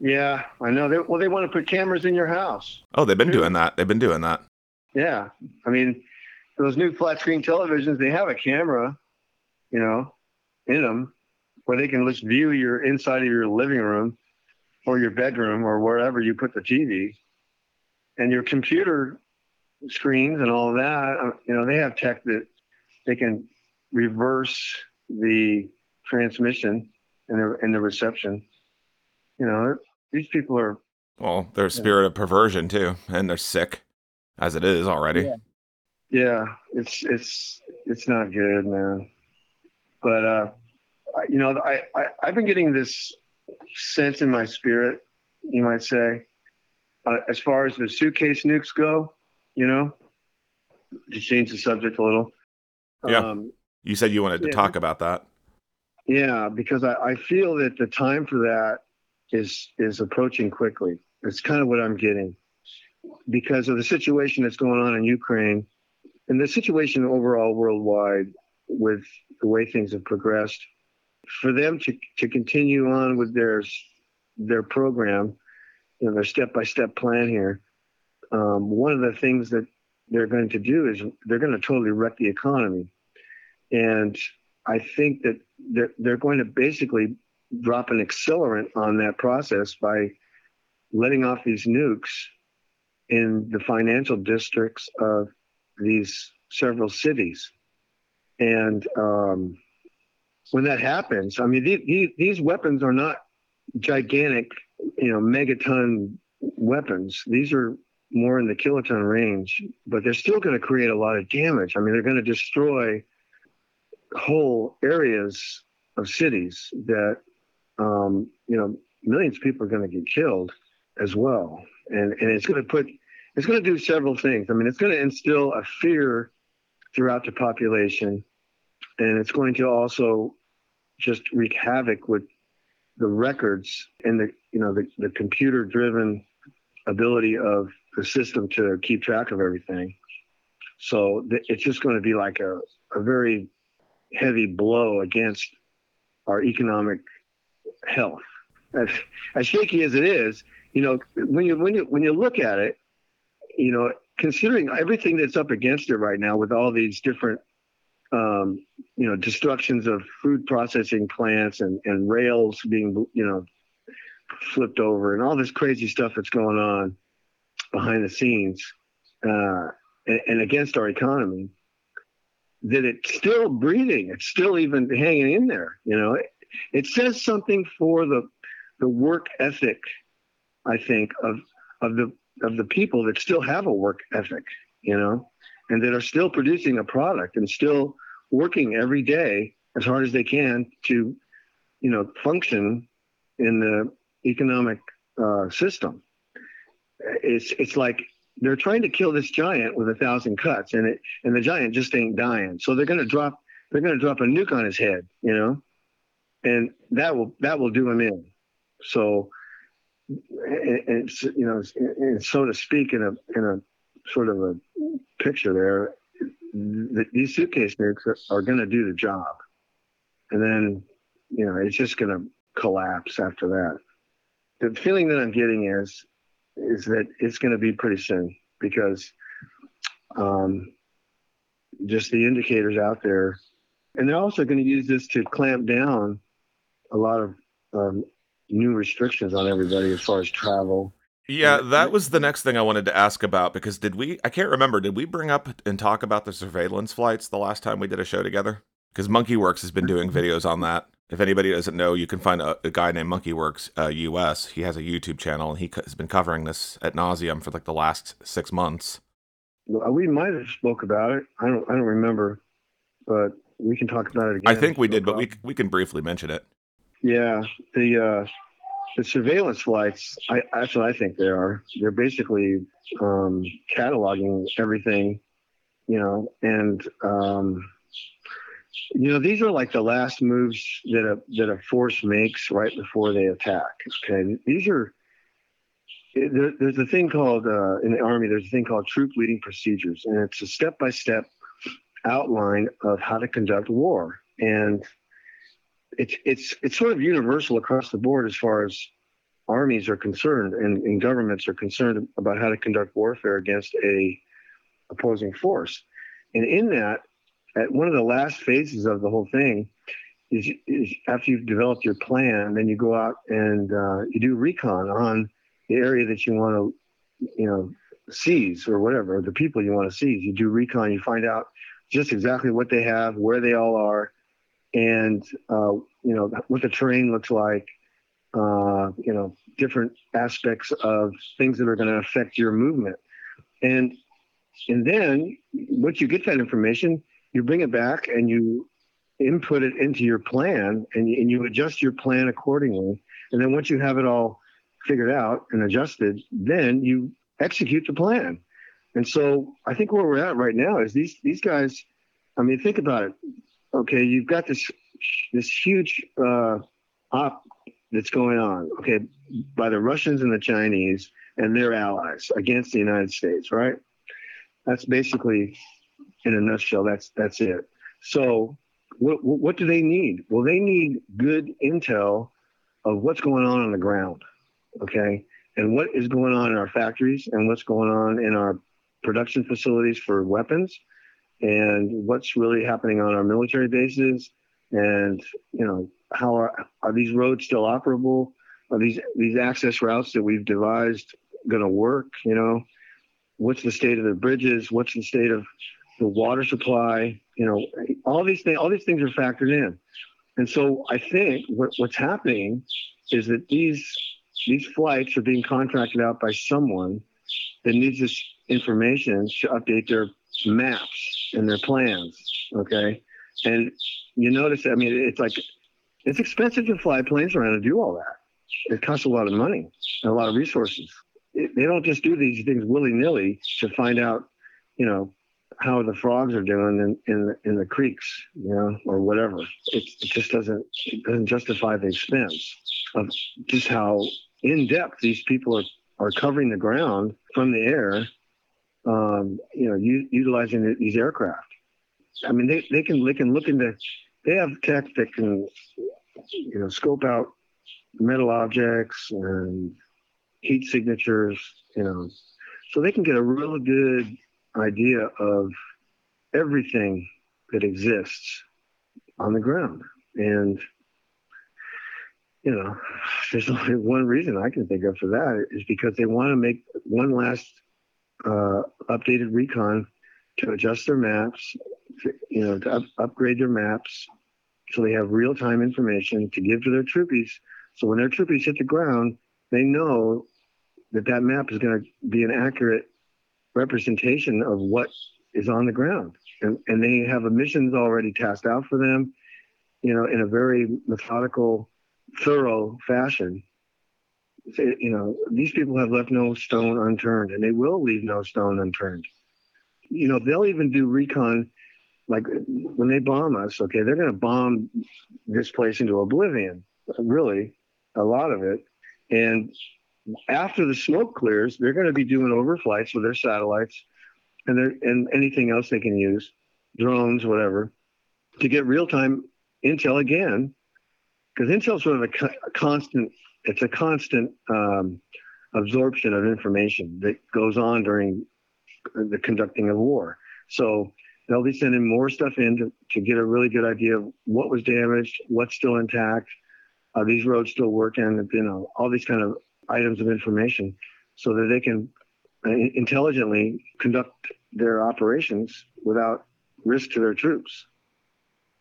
Yeah, I know. They, well, they want to put cameras in your house. Oh, they've been doing that. They've been doing that. Yeah, I mean, those new flat screen televisions, they have a camera, you know, in them where they can just view your inside of your living room or your bedroom or wherever you put the TV, and your computer screens and all that. Uh, you know, they have tech that they can reverse the transmission and the and the reception you know, these people are. Well, they're a spirit yeah. of perversion too, and they're sick as it is already. Yeah. yeah, it's it's it's not good, man. But uh, you know, I, I I've been getting this sense in my spirit, you might say, uh, as far as the suitcase nukes go. You know, to change the subject a little. Yeah. Um, you said you wanted to yeah, talk about that. Yeah, because I, I feel that the time for that is is approaching quickly. It's kind of what I'm getting because of the situation that's going on in Ukraine and the situation overall worldwide with the way things have progressed. For them to, to continue on with their their program, you know, their step-by-step plan here, um, one of the things that they're going to do is they're going to totally wreck the economy, and I think that they're they're going to basically drop an accelerant on that process by letting off these nukes in the financial districts of these several cities. And um, when that happens, I mean, these, these weapons are not gigantic, you know, megaton weapons. These are more in the kiloton range, but they're still going to create a lot of damage. I mean, they're going to destroy whole areas of cities that, um, you know, millions of people are going to get killed as well. And, and it's going to put, it's going to do several things. I mean, it's going to instill a fear throughout the population. And it's going to also just wreak havoc with the records and the, you know, the, the computer driven ability of the system to keep track of everything. So th- it's just going to be like a, a very heavy blow against our economic health. As, as shaky as it is, you know, when you when you when you look at it, you know, considering everything that's up against it right now with all these different um, you know destructions of food processing plants and, and rails being you know flipped over and all this crazy stuff that's going on behind the scenes uh, and, and, against our economy that it's still breathing it's still even hanging in there you know it, says something for the the work ethic i think of of the of the people that still have a work ethic, you know, and that are still producing a product and still working every day as hard as they can to, you know, function in the economic uh, system. It's it's like they're trying to kill this giant with a thousand cuts, and it and the giant just ain't dying. So they're gonna drop they're gonna drop a nuke on his head, you know, and that will that will do him in. So it's you know, and so to speak, in a in a sort of a picture there, the, these suitcase nukes are, are going to do the job, and then you know it's just going to collapse after that. The feeling that I'm getting is is that it's going to be pretty soon because um, just the indicators out there, and they're also going to use this to clamp down a lot of um, new restrictions on everybody as far as travel. Yeah, that was the next thing I wanted to ask about because did we I can't remember, did we bring up and talk about the surveillance flights the last time we did a show together? Because MonkeyWerx has been doing videos on that. If anybody doesn't know, you can find a, a guy named MonkeyWerx uh, US. He has a YouTube channel and he has been covering this at nauseum for like the last six months. Well, we might have spoke about it. I don't I don't remember, but we can talk about it again. I think we did, but we we can briefly mention it. Yeah, the uh, the surveillance flights. I, that's what I think they are. They're basically um, cataloging everything, you know, and um, you know these are like the last moves that a that a force makes right before they attack. Okay, these are. There, there's a thing called uh, in the army. There's a thing called troop leading procedures, and it's a step-by-step outline of how to conduct war. And it's it's it's sort of universal across the board as far as armies are concerned and, and governments are concerned about how to conduct warfare against a opposing force. And in that, at one of the last phases of the whole thing is, is after you've developed your plan, then you go out and uh, you do recon on the area that you want to, you know, seize or whatever, the people you want to seize. You do recon, you find out just exactly what they have, where they all are, and uh, you know what the terrain looks like, uh, you know different aspects of things that are going to affect your movement, and and then once you get that information, you bring it back and you input it into your plan, and, and you adjust your plan accordingly. And then once you have it all figured out and adjusted, then you execute the plan. And so I think where we're at right now is these these guys. I mean, think about it okay, you've got this this huge uh, op that's going on, okay, by the Russians and the Chinese and their allies against the United States, right? That's basically, in a nutshell, that's that's it. So, what what do they need? Well, they need good intel of what's going on on the ground, okay, and what is going on in our factories and what's going on in our production facilities for weapons and what's really happening on our military bases and you know how are, are these roads still operable? Are these these access routes that we've devised going to work you know? What's the state of the bridges? What's the state of the water supply? You know all these things all these things are factored in. And so i think what, what's happening is that these these flights are being contracted out by someone that needs this information to update their maps and their plans okay? And you notice i mean it's like it's expensive to fly planes around and do all that. It costs a lot of money and a lot of resources. It, they don't just do these things willy-nilly to find out you know how the frogs are doing in in the, in the creeks, you know, or whatever. It, it just doesn't it doesn't justify the expense of just how in depth these people are are covering the ground from the air, um, you know, u- utilizing these aircraft. I mean, they, they can they can look into they have tech that can you know scope out metal objects and heat signatures, you know, so they can get a really good idea of everything that exists on the ground. And, you know, there's only one reason I can think of for that is because they want to make one last uh, updated recon to adjust their maps, to, you know, to up, upgrade their maps so they have real time information to give to their troopies. So when their troopies hit the ground, they know that that map is going to be an accurate representation of what is on the ground. And, and they have emissions already tasked out for them, you know, in a very methodical, thorough fashion. You know, these people have left no stone unturned and they will leave no stone unturned. You know, they'll even do recon like when they bomb us, okay, they're going to bomb this place into oblivion, really, a lot of it. And after the smoke clears, they're going to be doing overflights with their satellites and their and anything else they can use, drones, whatever, to get real time intel again, because intel is sort of a, co- a, constant. It's a constant um, absorption of information that goes on during the conducting of war. So they'll be sending more stuff in to, to get a really good idea of what was damaged, what's still intact, are these roads still working, you know, all these kind of items of information so that they can uh, intelligently conduct their operations without risk to their troops.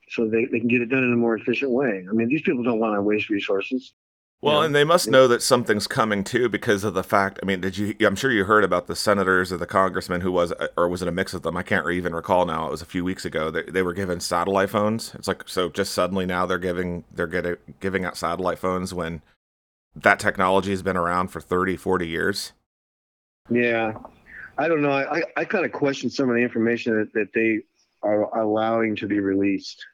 So they, they can get it done in a more efficient way. I mean, these people don't want to waste resources. Well, and they must know that something's coming too because of the fact. I mean, did you? I'm sure you heard about the senators or the congressman who was, or was it a mix of them? I can't even recall now. It was a few weeks ago. They, they were given satellite phones. It's like so. Just suddenly now they're giving they're getting giving out satellite phones when that technology has been around for 30, 40 years. Yeah. I don't know. I, I kind of question some of the information that, that they are allowing to be released.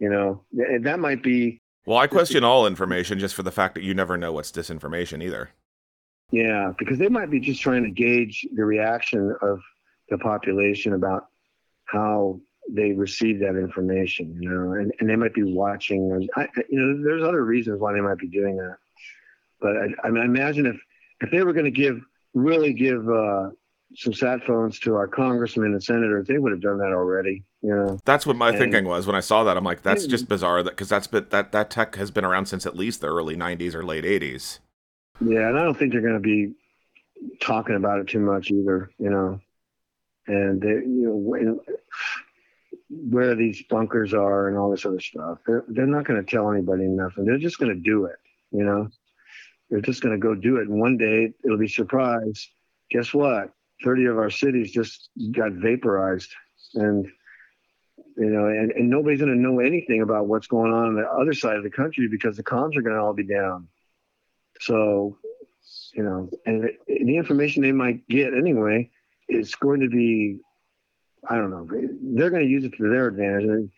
You know, that might be. Well, I question all information just for the fact that you never know what's disinformation either. Yeah, because they might be just trying to gauge the reaction of the population about how they receive that information, you know, and, and they might be watching. I, you know, there's other reasons why they might be doing that. But I, I mean, imagine if if they were going to give really give uh, some sat phones to our congressmen and senators, they would have done that already. You know, that's what my and, thinking was when I saw that. I'm like, that's hmm. just bizarre. That because that's been, that that tech has been around since at least the early '90s or late '80s. Yeah, and I don't think they're going to be talking about it too much either. You know, and they, you know when, where these bunkers are and all this other stuff. They're they're not going to tell anybody nothing. They're just going to do it. You know. They're just going to go do it. And one day it'll be surprise. Guess what? 30 of our cities just got vaporized. And, you know, and, and nobody's going to know anything about what's going on on the other side of the country because the comms are going to all be down. So, you know, and the information they might get anyway is going to be, I don't know, they're going to use it to their advantage. And,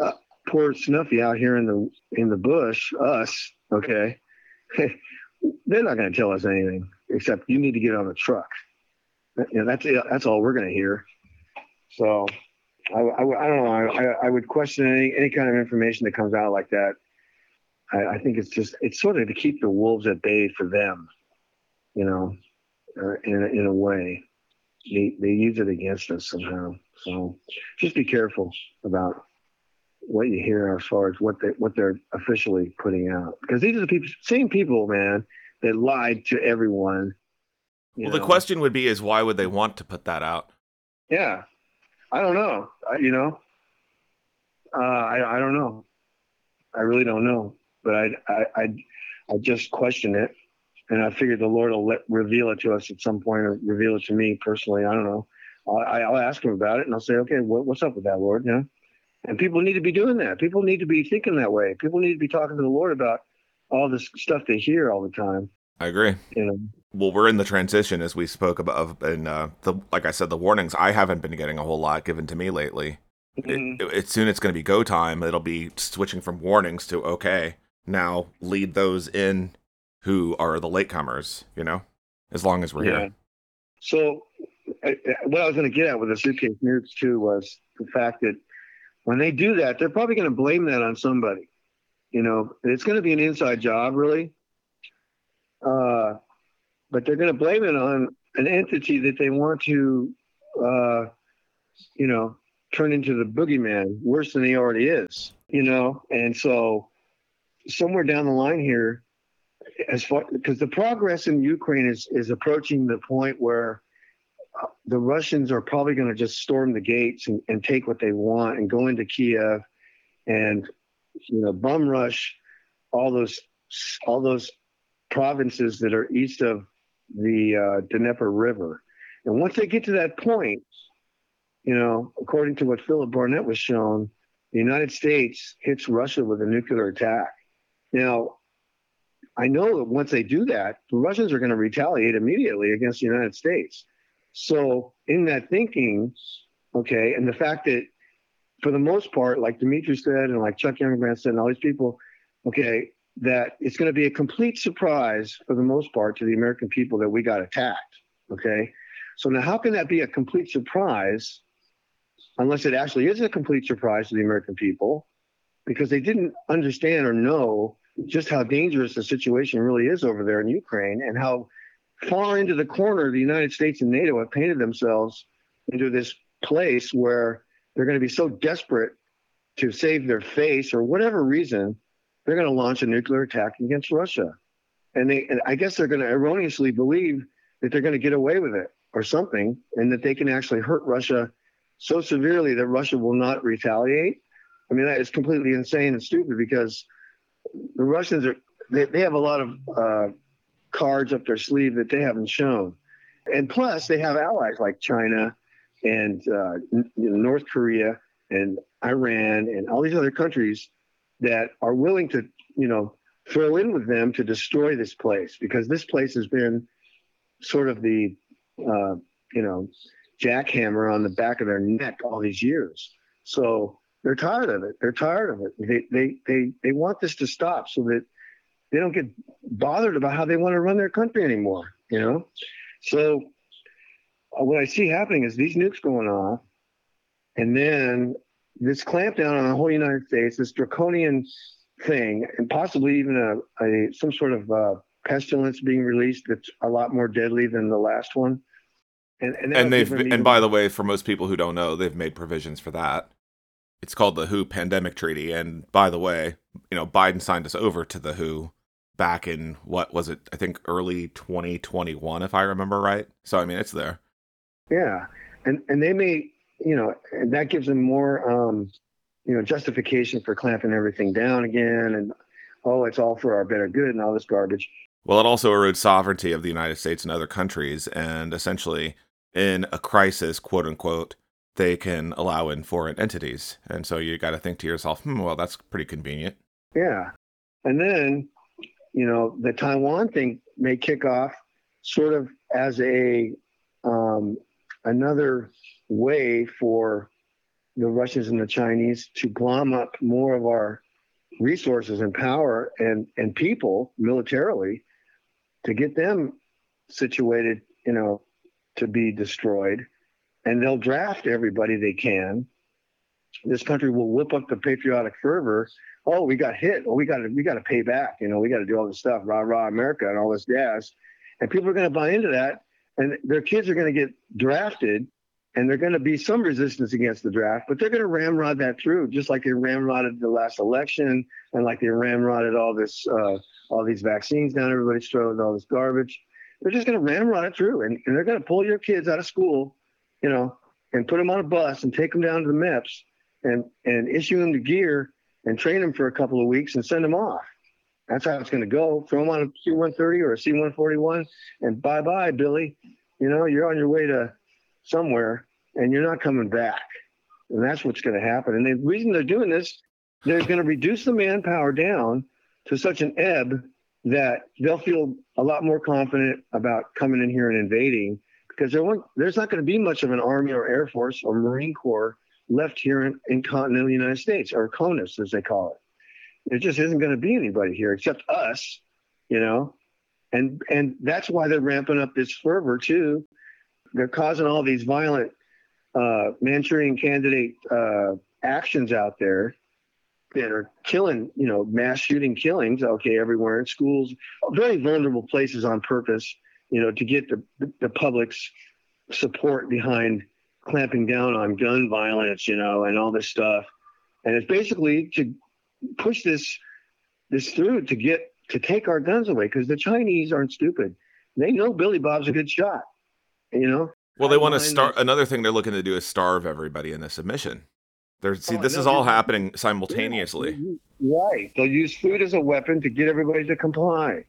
uh, poor Snuffy out here in the in the bush, us, okay, they're not going to tell us anything except you need to get on the truck. You that's that's all we're going to hear. So I, I, I, don't know. I, I would question any, any kind of information that comes out like that. I, I think it's just it's sort of to keep the wolves at bay for them, you know, in in a way. They they use it against us somehow. So just be careful about what you hear as far as what they what they're officially putting out because these are the people, same people, man, that lied to everyone. Well, know? the question would be: is why would they want to put that out? Yeah, I don't know. I, you know, uh, I I don't know. I really don't know, but I I I, I just question it, and I figured the Lord will let, reveal it to us at some point, or reveal it to me personally. I don't know. I, I'll ask him about it, and I'll say, okay, what, what's up with that, Lord? You know. And people need to be doing that. People need to be thinking that way. People need to be talking to the Lord about all this stuff they hear all the time. I agree. You know. Well, we're in the transition as we spoke about, and uh, the like I said, the warnings. I haven't been getting a whole lot given to me lately. Mm-hmm. It, it, soon it's going to be go time. It'll be switching from warnings to okay. Now lead those in who are the latecomers. You know, as long as we're yeah. here. So, I, what I was going to get at with the suitcase nukes too was the fact that when they do that, they're probably going to blame that on somebody. You know, it's going to be an inside job, really. Uh, but they're going to blame it on an entity that they want to, uh, you know, turn into the boogeyman worse than he already is. You know, and so somewhere down the line here, as far because the progress in Ukraine is is approaching the point where the Russians are probably going to just storm the gates and, and, take what they want and go into Kiev and you know bum rush all those all those provinces that are east of the uh, Dnieper River. And once they get to that point, you know, according to what Philip Barnett was shown, the United States hits Russia with a nuclear attack. Now, I know that once they do that, the Russians are going to retaliate immediately against the United States. So in that thinking, okay, and the fact that for the most part, like Dimitri said, and like Chuck Youngbrandt said, and all these people, okay, that it's going to be a complete surprise for the most part to the American people that we got attacked. Okay. So now how can that be a complete surprise unless it actually is a complete surprise to the American people because they didn't understand or know just how dangerous the situation really is over there in Ukraine and how far into the corner, the United States and NATO have painted themselves into this place where they're going to be so desperate to save their face or whatever reason, they're going to launch a nuclear attack against Russia. And they, and I guess they're going to erroneously believe that they're going to get away with it or something, and that they can actually hurt Russia so severely that Russia will not retaliate. I mean, that is completely insane and stupid because the Russians are, they, they have a lot of uh, cards up their sleeve that they haven't shown. And plus, they have allies like China and uh, North Korea and Iran and all these other countries that are willing to, you know, fill in with them to destroy this place because this place has been sort of the, uh, you know, jackhammer on the back of their neck all these years. So they're tired of it. They're tired of it. They they they they want this to stop so that they don't get bothered about how they want to run their country anymore, you know? So uh, what I see happening is these nukes going off, and then this clampdown on the whole United States, this draconian thing, and possibly even a, a some sort of uh, pestilence being released that's a lot more deadly than the last one. And, and, and they've and by the way, for most people who don't know, they've made provisions for that. It's called the WHO Pandemic Treaty, and by the way, you know Biden signed us over to the WHO back in what was it? I think early 2021, if I remember right. So I mean, it's there. Yeah, and and they may, you know, and that gives them more, um, you know, justification for clamping everything down again, and oh, it's all for our better good and all this garbage. Well, it also erodes sovereignty of the United States and other countries, and essentially, in a crisis, quote unquote, they can allow in foreign entities, and so you got to think to yourself, hmm, well, that's pretty convenient. Yeah, and then you know, the Taiwan thing may kick off sort of as a um, another way for the Russians and the Chinese to glom up more of our resources and power and and people militarily to get them situated, you know, to be destroyed. And they'll draft everybody they can. This country will whip up the patriotic fervor oh, we got hit. Oh, we got to we got to pay back. You know, we got to do all this stuff, rah rah America, and all this gas. And people are going to buy into that, and their kids are going to get drafted, and they're going to be some resistance against the draft, but they're going to ramrod that through, just like they ramrodded the last election, and like they ramrodded all this, uh, all these vaccines down everybody's throat, and all this garbage. They're just going to ramrod it through, and, and they're going to pull your kids out of school, you know, and put them on a bus and take them down to the MEPS and and issue them the gear and train them for a couple of weeks and send them off. That's how it's going to go. Throw them on a C-130 or a C-141, and bye bye, Billy. You know, you're on your way to somewhere, and you're not coming back. And that's what's going to happen. And the reason they're doing this, they're going to reduce the manpower down to such an ebb that they'll feel a lot more confident about coming in here and invading because there there's not going to be much of an army or air force or marine corps left here in, in continental United States, or CONUS as they call it. There just isn't going to be anybody here except us, you know, and and that's why they're ramping up this fervor too. They're causing all these violent uh, Manchurian candidate uh, actions out there that are killing, you know, mass shooting killings, okay, everywhere in schools, very vulnerable places on purpose, you know, to get the, the public's support behind clamping down on gun violence, you know, and all this stuff. And it's basically to push this this through to get to take our guns away because the Chinese aren't stupid. They know Billy Bob's a good shot, you know. Well, they want to start. Another thing they're looking to do is starve everybody into submission. They're see, oh, this is all happening simultaneously. Right. They'll use food as a weapon to get everybody to comply,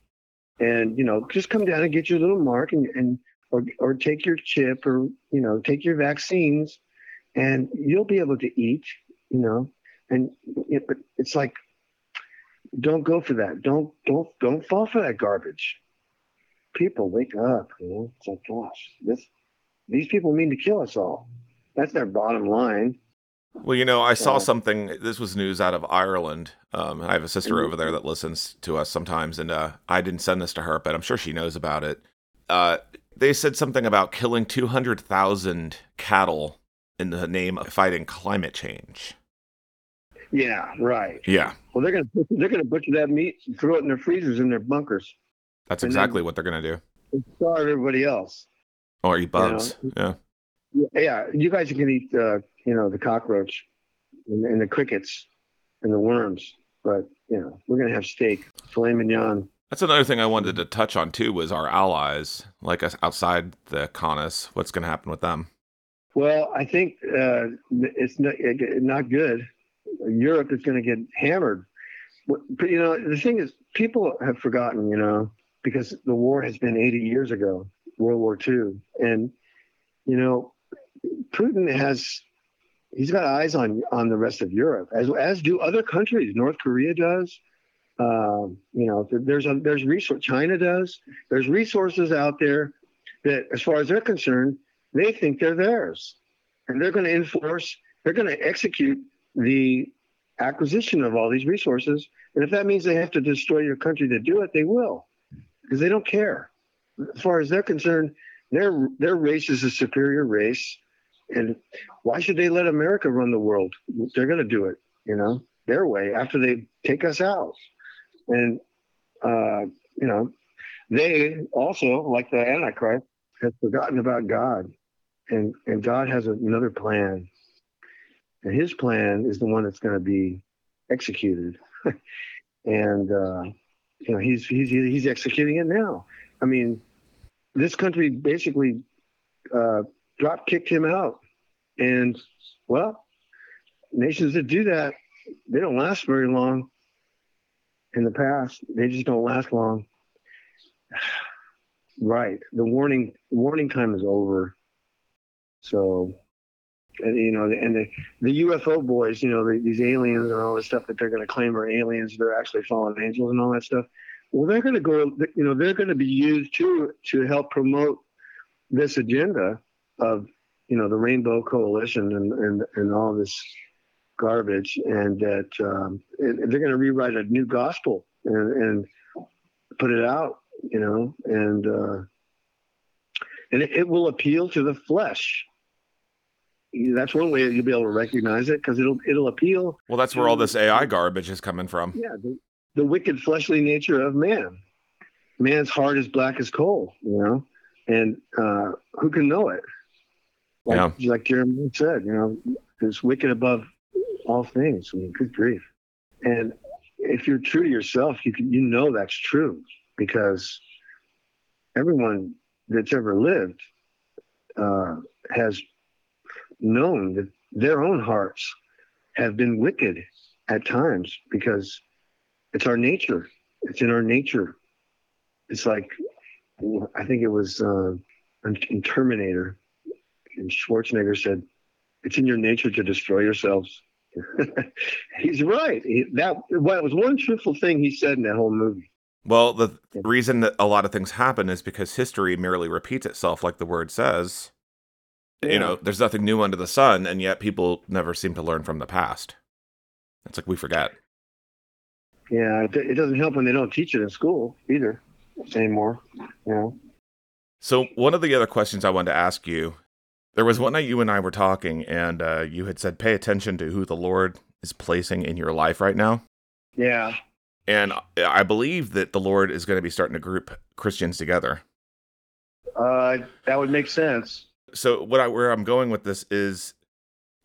and you know, just come down and get your little mark and and or or take your chip or you know take your vaccines, and you'll be able to eat. You know, and it, but it's like, don't go for that. Don't don't don't fall for that garbage. People, wake up. You know, it's like, gosh, this these people mean to kill us all. That's their bottom line. Well, you know, I saw something. This was news out of Ireland. Um, I have a sister over there that listens to us sometimes, and uh, I didn't send this to her, but I'm sure she knows about it. Uh, they said something about killing 200,000 cattle in the name of fighting climate change. Yeah, right. Yeah. Well, they're gonna they're gonna butcher that meat, and throw it in their freezers in their bunkers. That's exactly what they're gonna do. Starve everybody else. Or eat bugs. You know? Yeah. Yeah, you guys can eat, uh, you know, the cockroach and, and the crickets and the worms, but you know, we're gonna have steak, filet mignon. That's another thing I wanted to touch on too was our allies, like us outside the CONUS. What's going to happen with them? Well, I think uh, it's not, not good. Europe is going to get hammered. But, you know, the thing is, people have forgotten, you know, because the war has been 80 years ago, World War II. And, you know, Putin has, he's got eyes on, on the rest of Europe, as, as do other countries. North Korea does. Um, you know, there's a, there's resource. China does. There's resources out there that, as far as they're concerned, they think they're theirs, and they're going to enforce. They're going to execute the acquisition of all these resources. And if that means they have to destroy your country to do it, they will, because they don't care. As far as they're concerned, their their race is a superior race, and why should they let America run the world? They're going to do it, you know, their way after they take us out. And uh, you know, they also, like the Antichrist, have forgotten about God, and and God has another plan, and His plan is the one that's going to be executed, and uh, you know he's he's he's executing it now. I mean, this country basically uh, drop kicked him out, and well, nations that do that they don't last very long in the past. They just don't last long. right. The warning warning time is over. So, and, you know, and the, the UFO boys, you know, the, these aliens and all this stuff that they're going to claim are aliens, they're actually fallen angels and all that stuff. Well, they're going to go, you know, they're going to be used too to help promote this agenda of, you know, the Rainbow Coalition and, and, and all this garbage, and that um, and they're going to rewrite a new gospel and, and, put it out, you know, and uh, and it, it, will appeal to the flesh. that's one way you'll be able to recognize it because it'll it'll appeal. Well, that's where all this AI garbage is coming from. Yeah, the, the wicked fleshly nature of man. Man's heart is black as coal, you know, and uh, who can know it? Like, yeah. like Jeremiah said, you know, it's wicked above all things. I mean, good grief. And if you're true to yourself, you can, you know that's true because everyone that's ever lived uh, has known that their own hearts have been wicked at times because it's our nature. It's in our nature. It's like I think it was uh, in Terminator, and Schwarzenegger said, "It's in your nature to destroy yourselves." He's right. He, that well, was one truthful thing he said in that whole movie. Well, the reason that a lot of things happen is because history merely repeats itself, like the word says. Yeah. You know, there's nothing new under the sun, and yet people never seem to learn from the past. It's like we forget. Yeah, it, it doesn't help when they don't teach it in school either anymore. You know. So one of the other questions I wanted to ask you, there was one night you and I were talking, and uh, you had said, "Pay attention to who the Lord is placing in your life right now." Yeah. And I believe that the Lord is going to be starting to group Christians together. Uh, that would make sense. So what I where I'm going with this is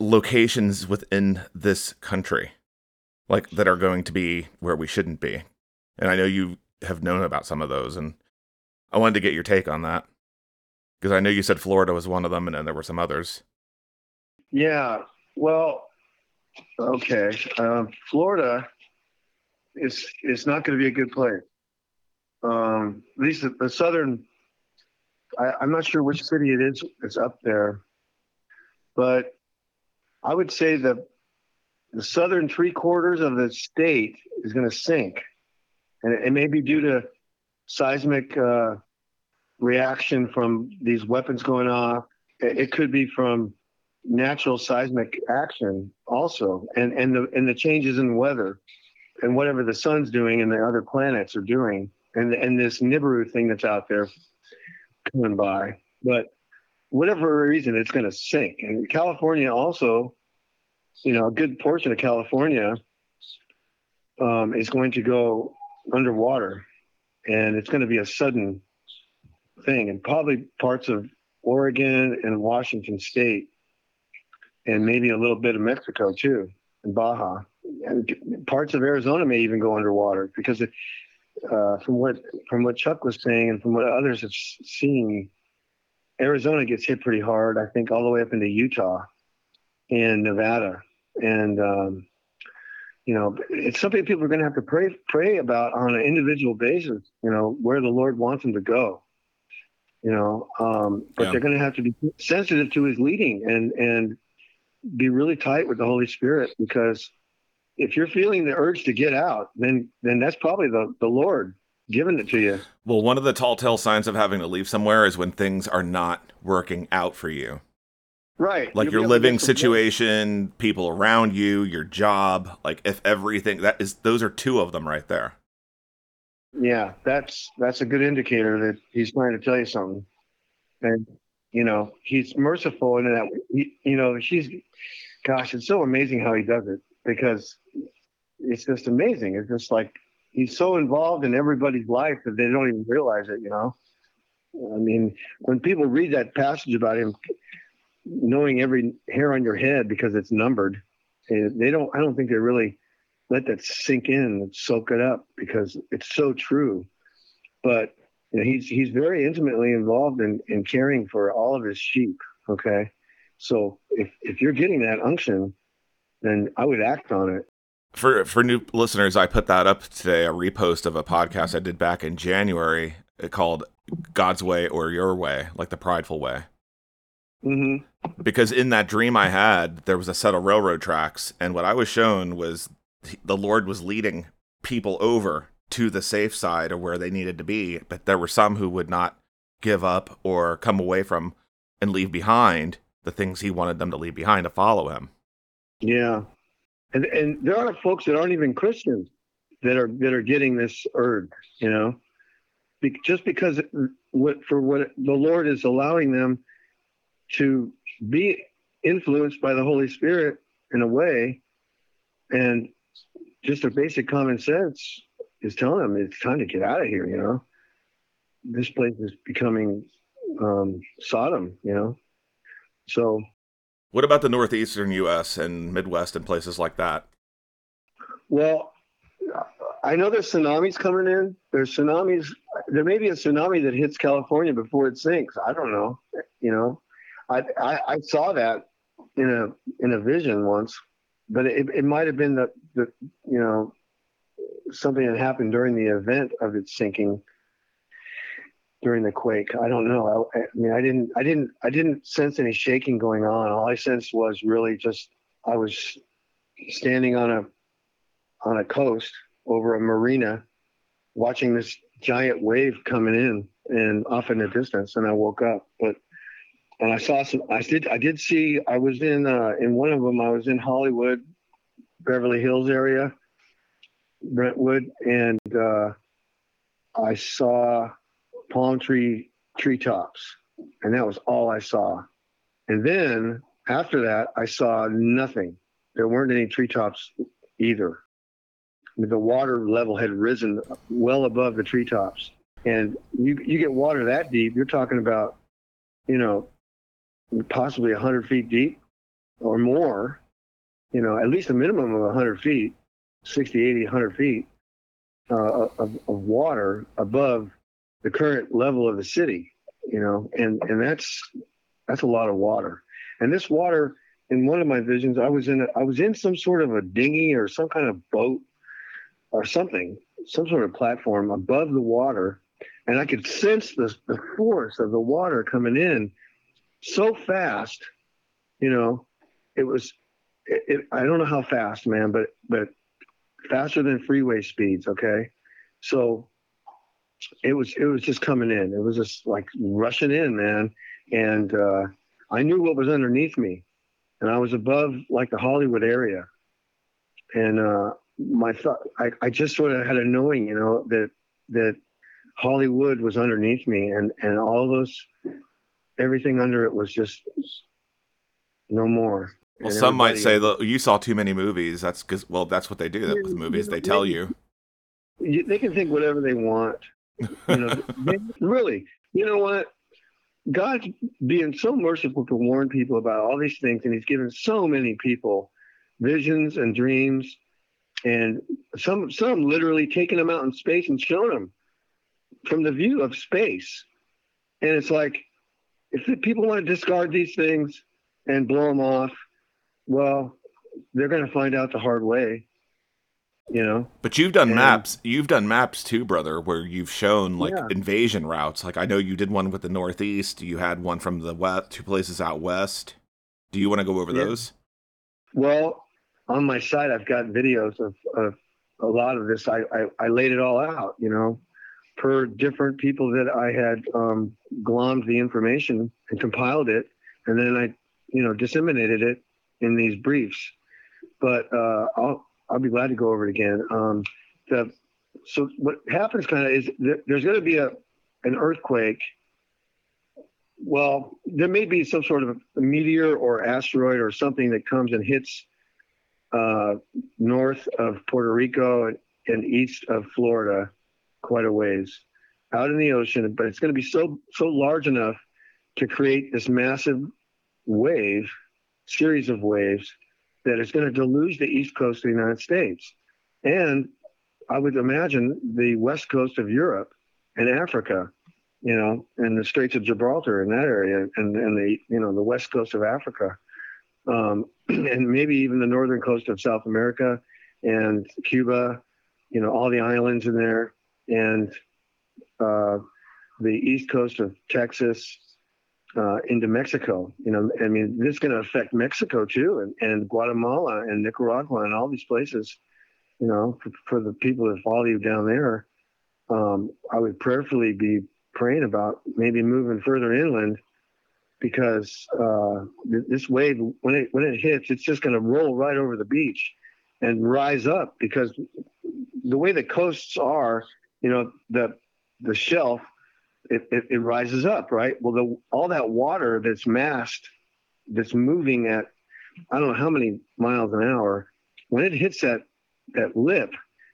locations within this country, like that are going to be where we shouldn't be. And I know you have known about some of those, and I wanted to get your take on that because I know you said Florida was one of them, and then there were some others. Yeah. Well, okay. Um, Florida it's it's not going to be a good place. Um, at least the, the southern. I, I'm not sure which city it is. It's up there, but I would say the the southern three quarters of the state is going to sink, and it, it, may be due to seismic uh, reaction from these weapons going off. It, it could be from natural seismic action also, and and the and the changes in weather and whatever the sun's doing and the other planets are doing, and and this Nibiru thing that's out there coming by. But whatever reason, it's going to sink. And California also, you know, a good portion of California um, is going to go underwater, and it's going to be a sudden thing, and probably parts of Oregon and Washington State, and maybe a little bit of Mexico too, and Baja. And parts of Arizona may even go underwater because it, uh, from what from what Chuck was saying and from what others have seen, Arizona gets hit pretty hard. I think all the way up into Utah and Nevada, and um, you know, it's something people are going to have to pray pray about on an individual basis. You know, where the Lord wants them to go. You know, um, but yeah. they're going to have to be sensitive to His leading and and be really tight with the Holy Spirit because if you're feeling the urge to get out, then then that's probably the the Lord giving it to you. Well, one of the tall tale signs of having to leave somewhere is when things are not working out for you. Right. Like You'll your living situation, people around you, your job, like if everything that is those are two of them right there. Yeah, that's that's a good indicator that he's trying to tell you something. And you know, he's merciful in that he, you know, she's gosh, it's so amazing how he does it because it's just amazing. It's just like he's so involved in everybody's life that they don't even realize it, you know. I mean, when people read that passage about him knowing every hair on your head because it's numbered, eh, they don't I don't think they really let that sink in and soak it up because it's so true. But you know, he's he's very intimately involved in, in caring for all of his sheep. Okay. So if, if you're getting that unction, then I would act on it. For for new listeners, I put that up today, a repost of a podcast I did back in January called God's Way or Your Way, like the prideful way. Mm-hmm. Because in that dream I had, there was a set of railroad tracks, and what I was shown was the Lord was leading people over to the safe side of where they needed to be, but there were some who would not give up or come away from and leave behind the things he wanted them to leave behind to follow him. Yeah, and and there are folks that aren't even Christians that are that are getting this urge, you know, Be- just because what for what the Lord is allowing them to be influenced by the Holy Spirit in a way, and just a basic common sense is telling them it's time to get out of here. You know, this place is becoming um, Sodom. You know, so. What about the northeastern U.S. and Midwest and places like that? Well, I know there's tsunamis coming in. There's tsunamis. There may be a tsunami that hits California before it sinks. I don't know. You know, I I, I saw that in a in a vision once, but it, it might have been the the you know something that happened during the event of its sinking during the quake. I don't know. I, I, mean, I didn't, I didn't, I didn't sense any shaking going on. All I sensed was really just I was standing on a on a coast over a marina, watching this giant wave coming in and off in the distance, and I woke up. But and I saw some. I did. I did see. I was in uh, in one of them. I was in Hollywood, Beverly Hills area, Brentwood, and uh, I saw palm tree treetops, and that was all I saw. And then after that, I saw nothing. There weren't any treetops either. The water level had risen well above the treetops, and you you get water that deep, you're talking about, you know, possibly 100 feet deep or more, you know, at least a minimum of 100 feet, 60, 80, 100 feet uh, of, of water above the current level of the city, you know, and, and that's, that's a lot of water. And this water, in one of my visions, I was in, a, I was in some sort of a dinghy or some kind of boat or something, some sort of platform above the water. And I could sense the, the force of the water coming in so fast, you know, it was, it, it, I don't know how fast, man, but, but faster than freeway speeds. Okay. So it was, it was just coming in. It was just like rushing in, man. And, uh, I knew what was underneath me and I was above like the Hollywood area. And, uh, my thought, I, I just sort of had a knowing, you know, that, that Hollywood was underneath me and, and all those everything under it was just no more. Well, and some might say that you saw too many movies. That's because, well, that's what they do yeah, with movies. They tell you. They can think whatever they want. You know, they, really. You know what? God's being so merciful to warn people about all these things, and He's given so many people visions and dreams, and some some literally taking them out in space and showing them from the view of space. And it's like if people want to discard these things and blow them off, well, they're going to find out the hard way. You know. But you've done and, maps. You've done maps too, brother, where you've shown like yeah. invasion routes. Like I know you did one with the Northeast. You had one from the west, two places out west. Do you want to go over yeah. those? Well, on my site, I've got videos of, of a lot of this. I, I, I laid it all out. You know, per different people that I had um, glommed the information and compiled it, and then I, you know, disseminated it in these briefs. But uh, I'll I'll be glad to go over it again. Um, the so what happens kind of is there's going to be a an earthquake. Well, there may be some sort of a meteor or asteroid or something that comes and hits uh, north of Puerto Rico and, and east of Florida quite a ways out in the ocean, but it's going to be so so large enough to create this massive wave, series of waves that is going to deluge the east coast of the United States, and I would imagine the west coast of Europe and Africa, you know, and the Straits of Gibraltar in that area, and and the you know the west coast of Africa, um, and maybe even the northern coast of South America and Cuba, you know, all the islands in there and uh, the east coast of Texas uh, into Mexico. You know, I mean, this is going to affect Mexico too, and, and Guatemala and Nicaragua and all these places. You know, for, for the people that follow you down there, um, I would prayerfully be praying about maybe moving further inland because uh, this wave, when it when it hits, it's just going to roll right over the beach and rise up because the way the coasts are, you know, the the shelf, it, it, it rises up, right? Well, the all that water that's massed that's moving at I don't know how many miles an hour. When it hits that that lip,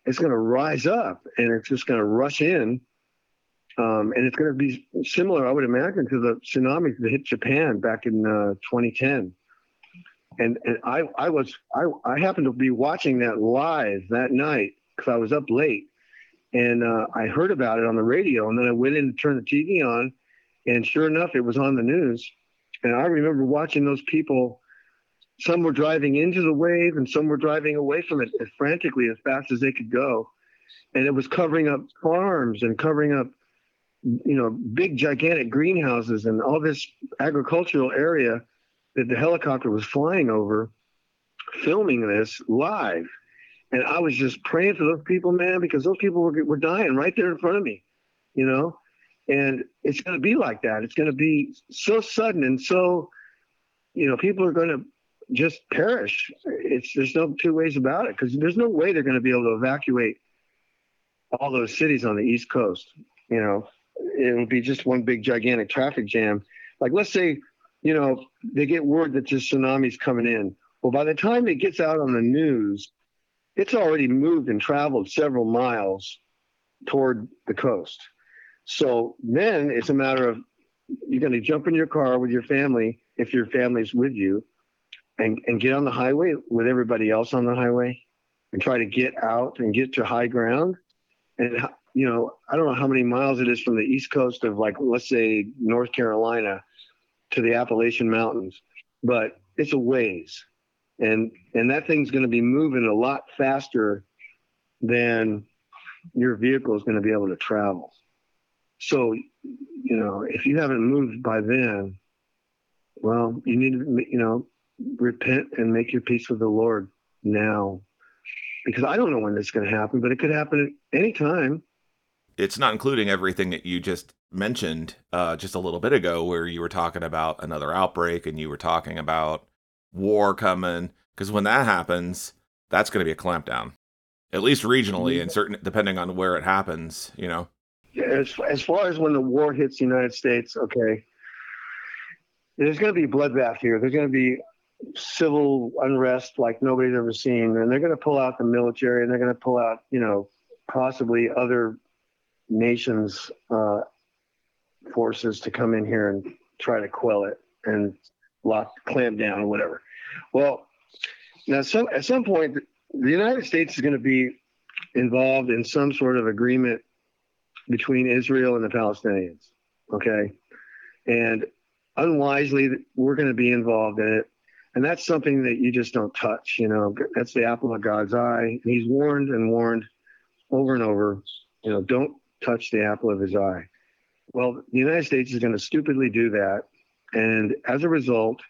it's going to rise up and it's just going to rush in. Um, and it's going to be similar, I would imagine, to the tsunamis that hit Japan back in uh, 2010. And, and I, I was I, I happened to be watching that live that night because I was up late, and uh, I heard about it on the radio. And then I went in to turn the TV on, and sure enough, it was on the news. And I remember watching those people some were driving into the wave and some were driving away from it as frantically as fast as they could go and it was covering up farms and covering up you know big gigantic greenhouses and all this agricultural area that the helicopter was flying over filming this live and i was just praying for those people man because those people were, were dying right there in front of me you know and it's going to be like that it's going to be so sudden and so you know people are going to just perish. It's there's no two ways about it because there's no way they're going to be able to evacuate all those cities on the East Coast. You know, it would be just one big gigantic traffic jam. Like let's say, you know, they get word that this tsunami's coming in. Well, by the time it gets out on the news, it's already moved and traveled several miles toward the coast. So then it's a matter of you're going to jump in your car with your family if your family's with you and, and get on the highway with everybody else on the highway and try to get out and get to high ground. And, you know, I don't know how many miles it is from the east coast of, like, let's say North Carolina to the Appalachian Mountains, but it's a ways. And, and that thing's going to be moving a lot faster than your vehicle is going to be able to travel. So, you know, if you haven't moved by then, well, you need to, you know, repent and make your peace with the Lord now. Because I don't know when this is going to happen, but it could happen at any time. It's not including everything that you just mentioned uh, just a little bit ago, where you were talking about another outbreak and you were talking about war coming. Because when that happens, that's going to be a clampdown, at least regionally, and certain depending on where it happens. You know. Yeah, as as far as when the war hits the United States, okay, there's going to be bloodbath here. There's going to be civil unrest like nobody's ever seen. And they're going to pull out the military and they're going to pull out, you know, possibly other nations' uh, forces to come in here and try to quell it and lock, clamp down or whatever. Well, now some, at some point, the United States is going to be involved in some sort of agreement between Israel and the Palestinians. Okay. And unwisely, we're going to be involved in it and that's something that you just don't touch. You know, that's the apple of God's eye. And he's warned and warned over and over. You know, don't touch the apple of His eye. Well, the United States is going to stupidly do that, and as a result,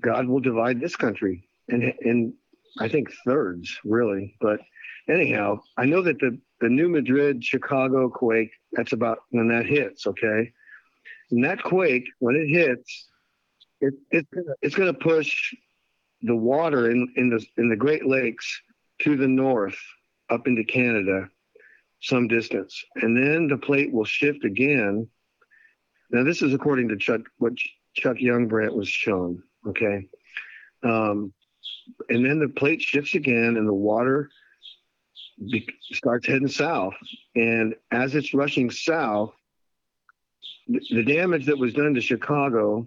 God will divide this country in, in I think thirds, really. But anyhow, I know that the the New Madrid Chicago quake. That's about when that hits. Okay, and that quake when it hits it, it's gonna, it's going to push the water in, in the in the Great Lakes to the north up into Canada some distance, and then the plate will shift again. Now, this is according to Chuck what Chuck Youngbrandt was shown. Okay, um, and then the plate shifts again, and the water be, starts heading south. And as it's rushing south, the, the damage that was done to Chicago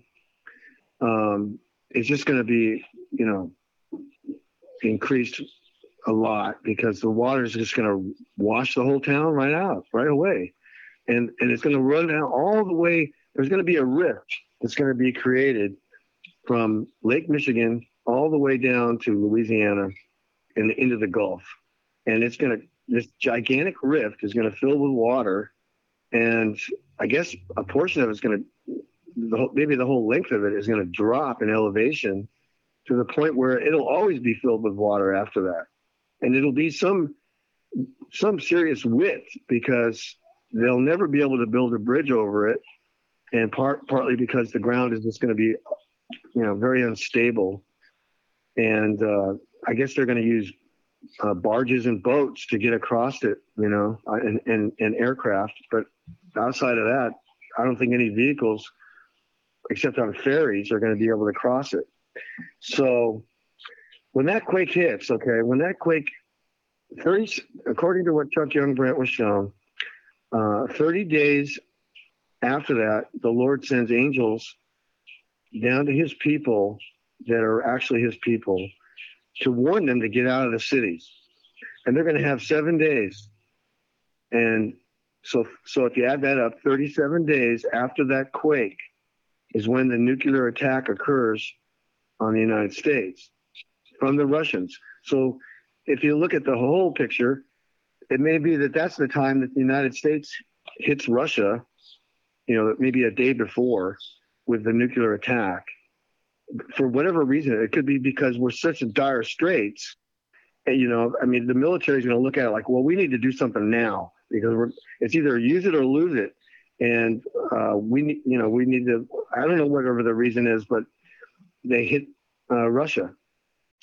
um, it's just going to be, you know, increased a lot because the water is just going to wash the whole town right out right away, and and it's going to run out all the way. There's going to be a rift that's going to be created from Lake Michigan all the way down to Louisiana and into the Gulf, and it's going to this gigantic rift is going to fill with water, and I guess a portion of it's going to the whole, maybe the whole length of it is going to drop in elevation to the point where it'll always be filled with water after that, and it'll be some some serious width because they'll never be able to build a bridge over it, and part partly because the ground is just going to be, you know, very unstable, and uh, I guess they're going to use uh, barges and boats to get across it, you know, uh, and, and, and aircraft. But outside of that, I don't think any vehicles except on ferries, are going to be able to cross it. So when that quake hits, okay, when that quake, 30, according to what Chuck Youngbrandt was shown, uh, 30 days after that, the Lord sends angels down to his people that are actually his people to warn them to get out of the cities. And they're going to have seven days. And so, so if you add that up, 37 days after that quake is when the nuclear attack occurs on the United States from the Russians. So if you look at the whole picture, it may be that that's the time that the United States hits Russia, you know, maybe a day before with the nuclear attack. For whatever reason, it could be because we're such dire straits. And, you know, I mean, the military is going to look at it like, well, we need to do something now because we're, it's either use it or lose it. And uh, we need, you know, we need to, I don't know whatever the reason is, but they hit uh, Russia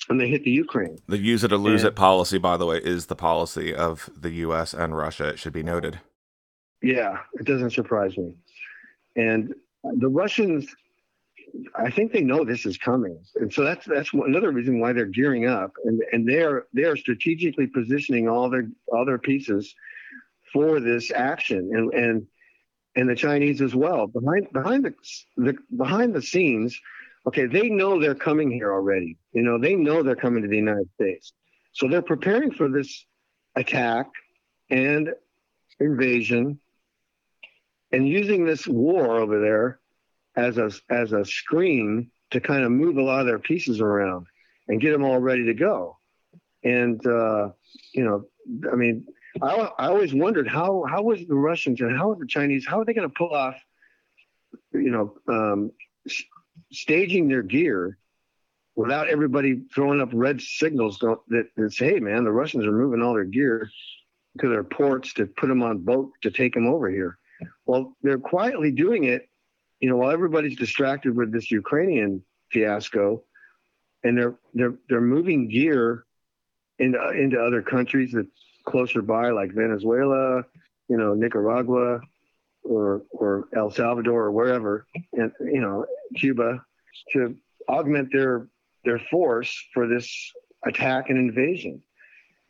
and they hit the Ukraine. The use it or lose and, it policy, by the way, is the policy of the U.S. and Russia. It should be noted. Yeah, it doesn't surprise me. And the Russians, I think they know this is coming, and so that's that's another reason why they're gearing up, and and they're they're strategically positioning all their all their pieces for this action, and and and the Chinese as well behind behind the, the behind the scenes okay, they know they're coming here already. You know, they know they're coming to the United States. So they're preparing for this attack and invasion and using this war over there as a as a screen to kind of move a lot of their pieces around and get them all ready to go. And uh, you know, I mean, I, I always wondered how how was the Russians and how are the Chinese how are they going to pull off, you know, um, staging their gear without everybody throwing up red signals that, that say, hey, man, the Russians are moving all their gear to their ports to put them on boat to take them over here. Well, they're quietly doing it, you know, while everybody's distracted with this Ukrainian fiasco, and they're they're they're moving gear into into other countries that's closer by, like Venezuela, you know, Nicaragua, or or El Salvador or wherever, and you know Cuba, to augment their their force for this attack and invasion.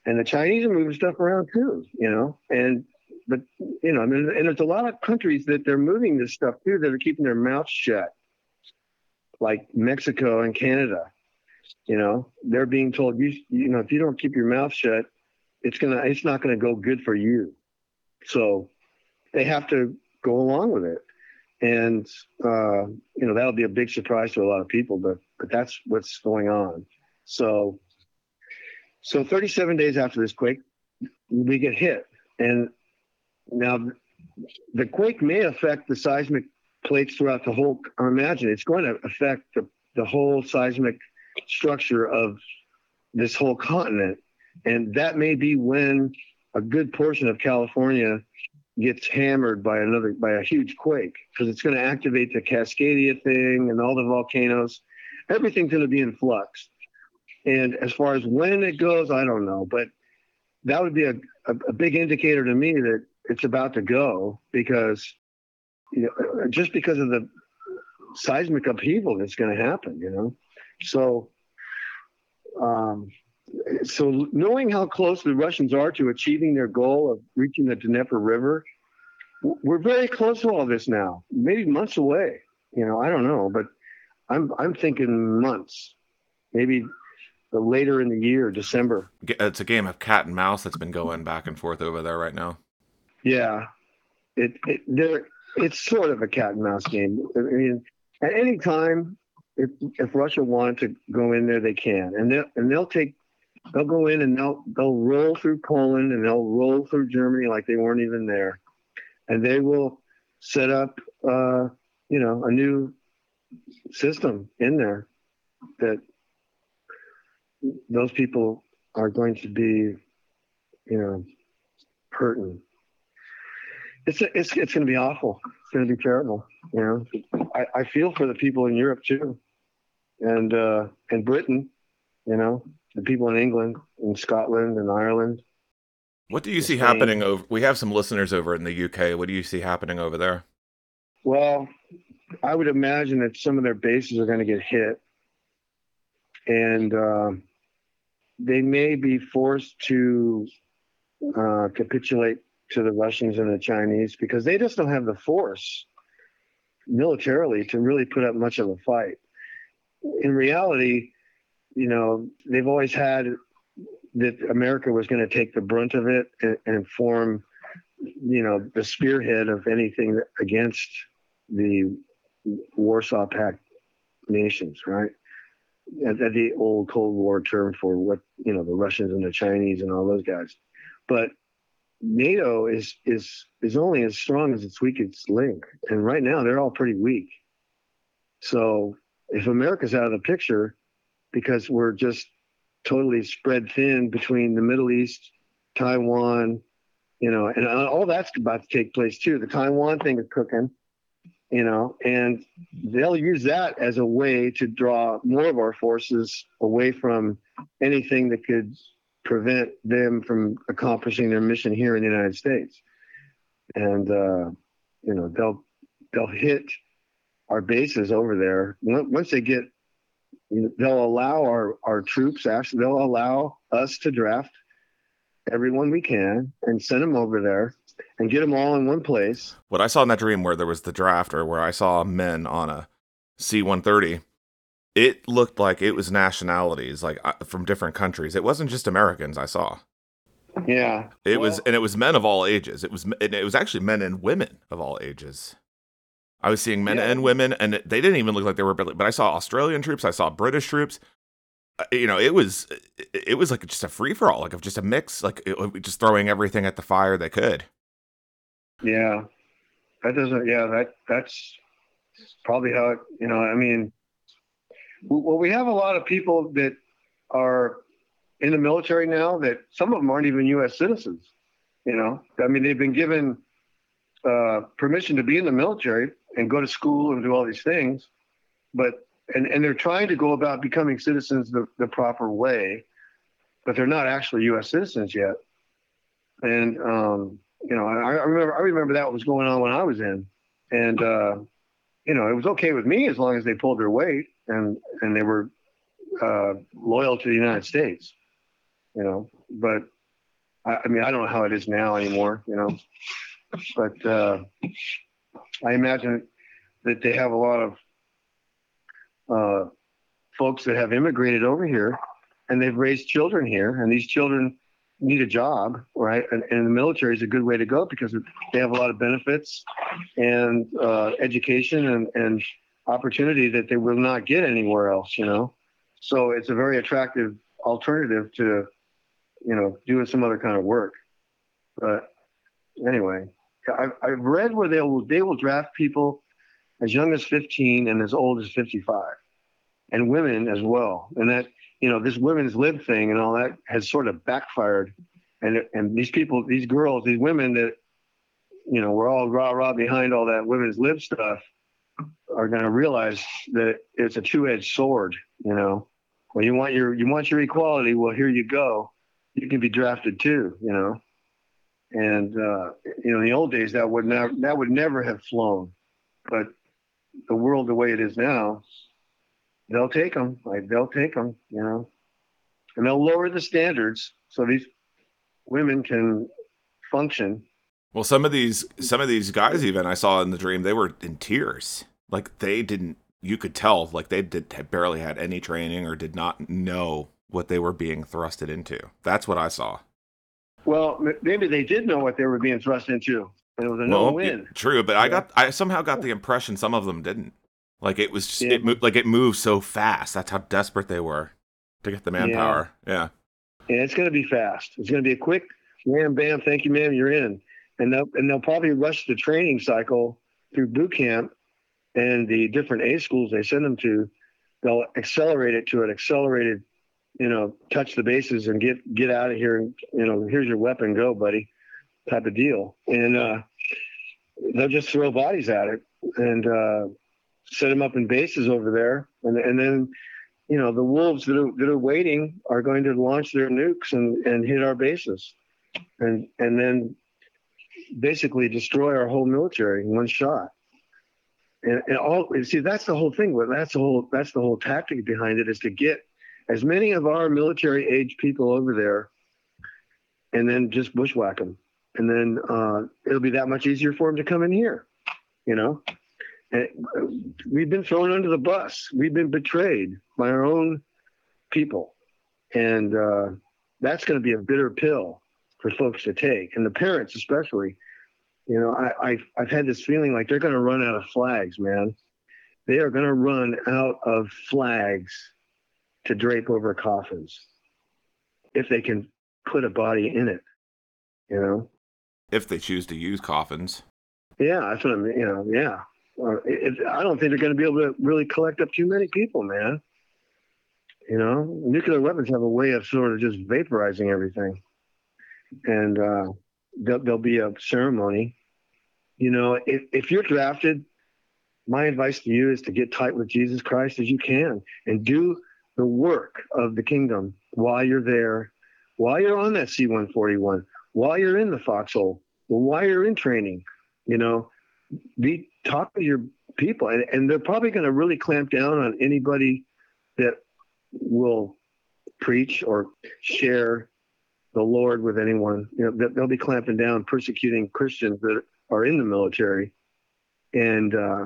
And the Chinese are moving stuff around too, you know. And but you know, I mean, and there's a lot of countries that they're moving this stuff too that are keeping their mouths shut, like Mexico and Canada. You know, they're being told you you know if you don't keep your mouth shut, it's gonna it's not gonna go good for you. So they have to go along with it. And uh, you know that'll be a big surprise to a lot of people, but but that's what's going on. So so 37 days after this quake, we get hit, and now the quake may affect the seismic plates throughout the whole. I imagine it's going to affect the, the whole seismic structure of this whole continent, and that may be when a good portion of California gets hammered by another by a huge quake because it's going to activate the Cascadia thing and all the volcanoes. Everything's going to be in flux. And as far as when it goes, I don't know, but that would be a, a, a big indicator to me that it's about to go because you know just because of the seismic upheaval that's going to happen, you know. So um, so knowing how close the Russians are to achieving their goal of reaching the Dnieper River, we're very close to all this now. Maybe months away. You know, I don't know, but I'm I'm thinking months, maybe later in the year, December. It's a game of cat and mouse that's been going back and forth over there right now. Yeah, it, it there it's sort of a cat and mouse game. I mean, at any time, if if Russia wanted to go in there, they can, and they and they'll take they'll go in and they'll they'll roll through Poland and they'll roll through Germany like they weren't even there, and they will set up uh, you know a new system in there that those people are going to be you know hurting. It's a, it's it's going to be awful. It's going to be terrible. You know, I, I feel for the people in Europe too, and uh, and Britain. You know, the people in England, in Scotland, and Ireland. What do you see Spain. happening over? We have some listeners over in the UK. What do you see happening over there? Well, I would imagine that some of their bases are going to get hit, and uh, they may be forced to uh, capitulate to the Russians and the Chinese because they just don't have the force militarily to really put up much of a fight. In reality, you know, they've always had that America was going to take the brunt of it and, and, form, you know, the spearhead of anything against the Warsaw Pact nations, right? At, the old Cold War term for what you know the Russians and the Chinese and all those guys, but NATO is is is only as strong as its weakest link, and right now they're all pretty weak. So if America's out of the picture because we're just totally spread thin between the Middle East, Taiwan, you know, and all that's about to take place too. The Taiwan thing is cooking, you know, and they'll use that as a way to draw more of our forces away from anything that could prevent them from accomplishing their mission here in the United States. And uh, you know, they'll they'll hit our bases over there once they get. They'll allow our our troops. Actually, they'll allow us to draft everyone we can and send them over there and get them all in one place. What I saw in that dream, where there was the draft, or where I saw men on a C one thirty it looked like it was nationalities like uh, from different countries. It wasn't just Americans I saw. Yeah. It well, was and it was men of all ages. It was it was actually men and women of all ages. I was seeing men yeah. and women and they didn't even look like they were but I saw Australian troops, I saw British troops. Uh, you know, it was it was like just a free for all, like of just a mix, like it, just throwing everything at the fire they could. Yeah. That doesn't yeah, that that's probably how it, you know, I mean, well, we have a lot of people that are in the military now that some of them aren't even U.S. citizens. You know, I mean, they've been given uh, permission to be in the military and go to school and do all these things, but and and they're trying to go about becoming citizens the, the proper way, but they're not actually U.S. citizens yet. And um, you know, I, I remember I remember that was going on when I was in, and uh, you know, it was okay with me as long as they pulled their weight and and they were uh, loyal to the United States, you know. But I, I, mean, I don't know how it is now anymore, you know. But uh, I imagine that they have a lot of uh, folks that have immigrated over here, and they've raised children here, and these children need a job, right? And, and the military is a good way to go because they have a lot of benefits and uh, education and, and opportunity that they will not get anywhere else, you know? So it's a very attractive alternative to, you know, doing some other kind of work. But anyway, I've, I've read where they will, they will draft people as young as 15 and as old as 55 and women as well. And that, you know, this women's lib thing and all that has sort of backfired. And, and these people, these girls, these women that, you know, we're all rah rah behind all that women's lib stuff are going to realize that it's a two-edged sword. You know, when you want your you want your equality, well, here you go. You can be drafted too. You know, and uh, you know, in the old days that would never that would never have flown, but the world the way it is now, they'll take them. Like they'll take them. You know, and they'll lower the standards so these women can function well, some of these some of these guys even I saw in the dream, they were in tears. Like they didn't you could tell like they did had barely had any training or did not know what they were being thrusted into. That's what I saw. Well, maybe they did know what they were being thrust into. It was a no well, win. True, but yeah. I got I somehow got the impression some of them didn't. Like it was just, yeah. it like it moved so fast. That's how desperate they were to get the manpower. Yeah. Yeah, it's going to be fast. It's going to be a quick wham bam. Thank you, ma'am. You're in and they'll and they'll probably rush the training cycle through boot camp and the different A schools they send them to. They'll accelerate it to an accelerated, you know, touch the bases and get get out of here. And you know, here's your weapon, go, buddy, type of deal. And uh, they'll just throw bodies at it and uh, set them up in bases over there, and and then. You know the wolves that are, that are waiting are going to launch their nukes and, and hit our bases, and and then basically destroy our whole military in one shot. And, and all see that's the whole thing. That's the whole that's the whole tactic behind it is to get as many of our military age people over there, and then just bushwhack them, and then uh, it'll be that much easier for them to come in here. You know, and we've been thrown under the bus. We've been betrayed by our own people, and uh, that's going to be a bitter pill for folks to take, and the parents especially. You know, I, I've I've had this feeling like they're going to run out of flags, man. They are going to run out of flags to drape over coffins if they can put a body in it. You know, if they choose to use coffins. Yeah, that's what I mean. You know, yeah. it, I don't think they're going to be able to really collect up too many people, man. You know, nuclear weapons have a way of sort of just vaporizing everything, and uh, there'll, there'll be a ceremony. You know, if, if you're drafted, my advice to you is to get tight with Jesus Christ as you can and do the work of the kingdom while you're there, while you're on that C 141, while you're in the foxhole, while you're in training. You know, be talk to your people, and, and they're probably going to really clamp down on anybody that will preach or share the Lord with anyone. You know, they'll be clamping down, persecuting Christians that are in the military, and uh,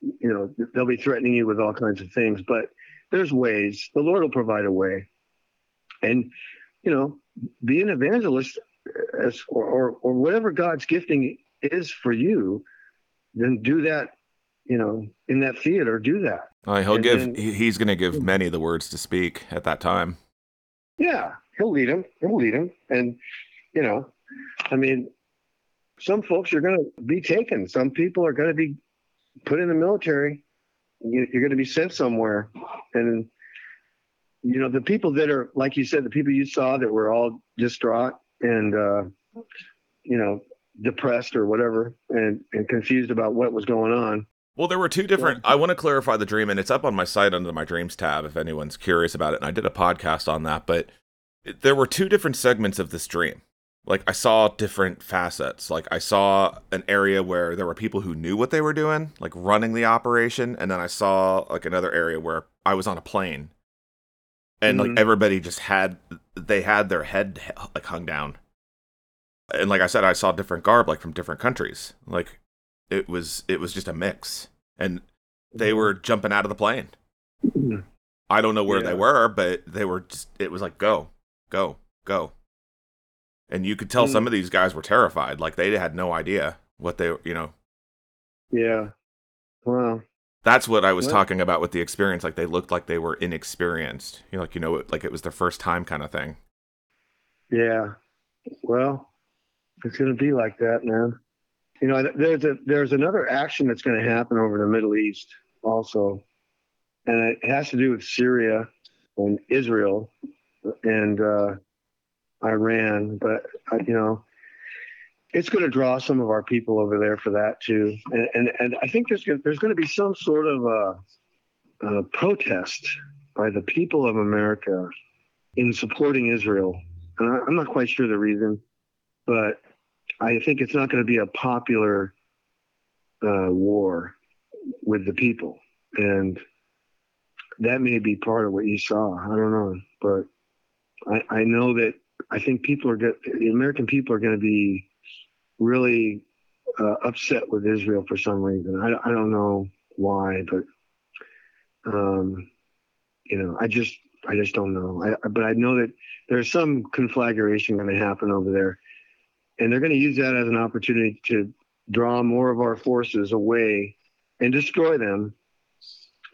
you know they'll be threatening you with all kinds of things. But there's ways. The Lord will provide a way. And, you know, be an evangelist as, or, or, or whatever God's gifting is for you, then do that, you know, in that theater, do that. Uh, he'll and give, then, he's going to give many of the words to speak at that time. Yeah, he'll lead him. He'll lead him. And, you know, I mean, some folks are going to be taken. Some people are going to be put in the military you, you're going to be sent somewhere. And you know the people that are like you said the people you saw that were all distraught and uh, you know depressed or whatever and, and confused about what was going on. Well there were two different i want to clarify the dream and it's up on my site under my dreams tab if anyone's curious about it and i did a podcast on that but there were two different segments of this dream like I saw different facets. Like I saw an area where there were people who knew what they were doing, like running the operation, and then I saw like another area where I was on a plane. And mm-hmm. like everybody just had they had their head like hung down. And like I said I saw different garb like from different countries. Like it was it was just a mix. And they mm-hmm. were jumping out of the plane. Mm-hmm. I don't know where yeah. they were, but they were just it was like go, go, go and you could tell mm. some of these guys were terrified like they had no idea what they you know yeah. Wow. That's what i was talking about with the experience like they looked like they were inexperienced. You know like you know like it was their first time kind of thing. Yeah. Well it's going to be like that man. You know there's a there's another action that's going to happen over the middle east also and it has to do with syria and israel and uh Iran, but uh, you know, it's going to draw some of our people over there for that too. And and, and I think there's going, there's going to be some sort of a, a protest by the people of America in supporting Israel. And I'm not quite sure the reason, but I think it's not going to be a popular uh, war with the people, and that may be part of what you saw. I don't know, but I, I know that I think people are the American people are going to be really uh, upset with Israel for some reason. I, I don't know why, but um, you know, I just I just don't know. I, but I know that there's some conflagration going to happen over there, and they're going to use that as an opportunity to draw more of our forces away and destroy them.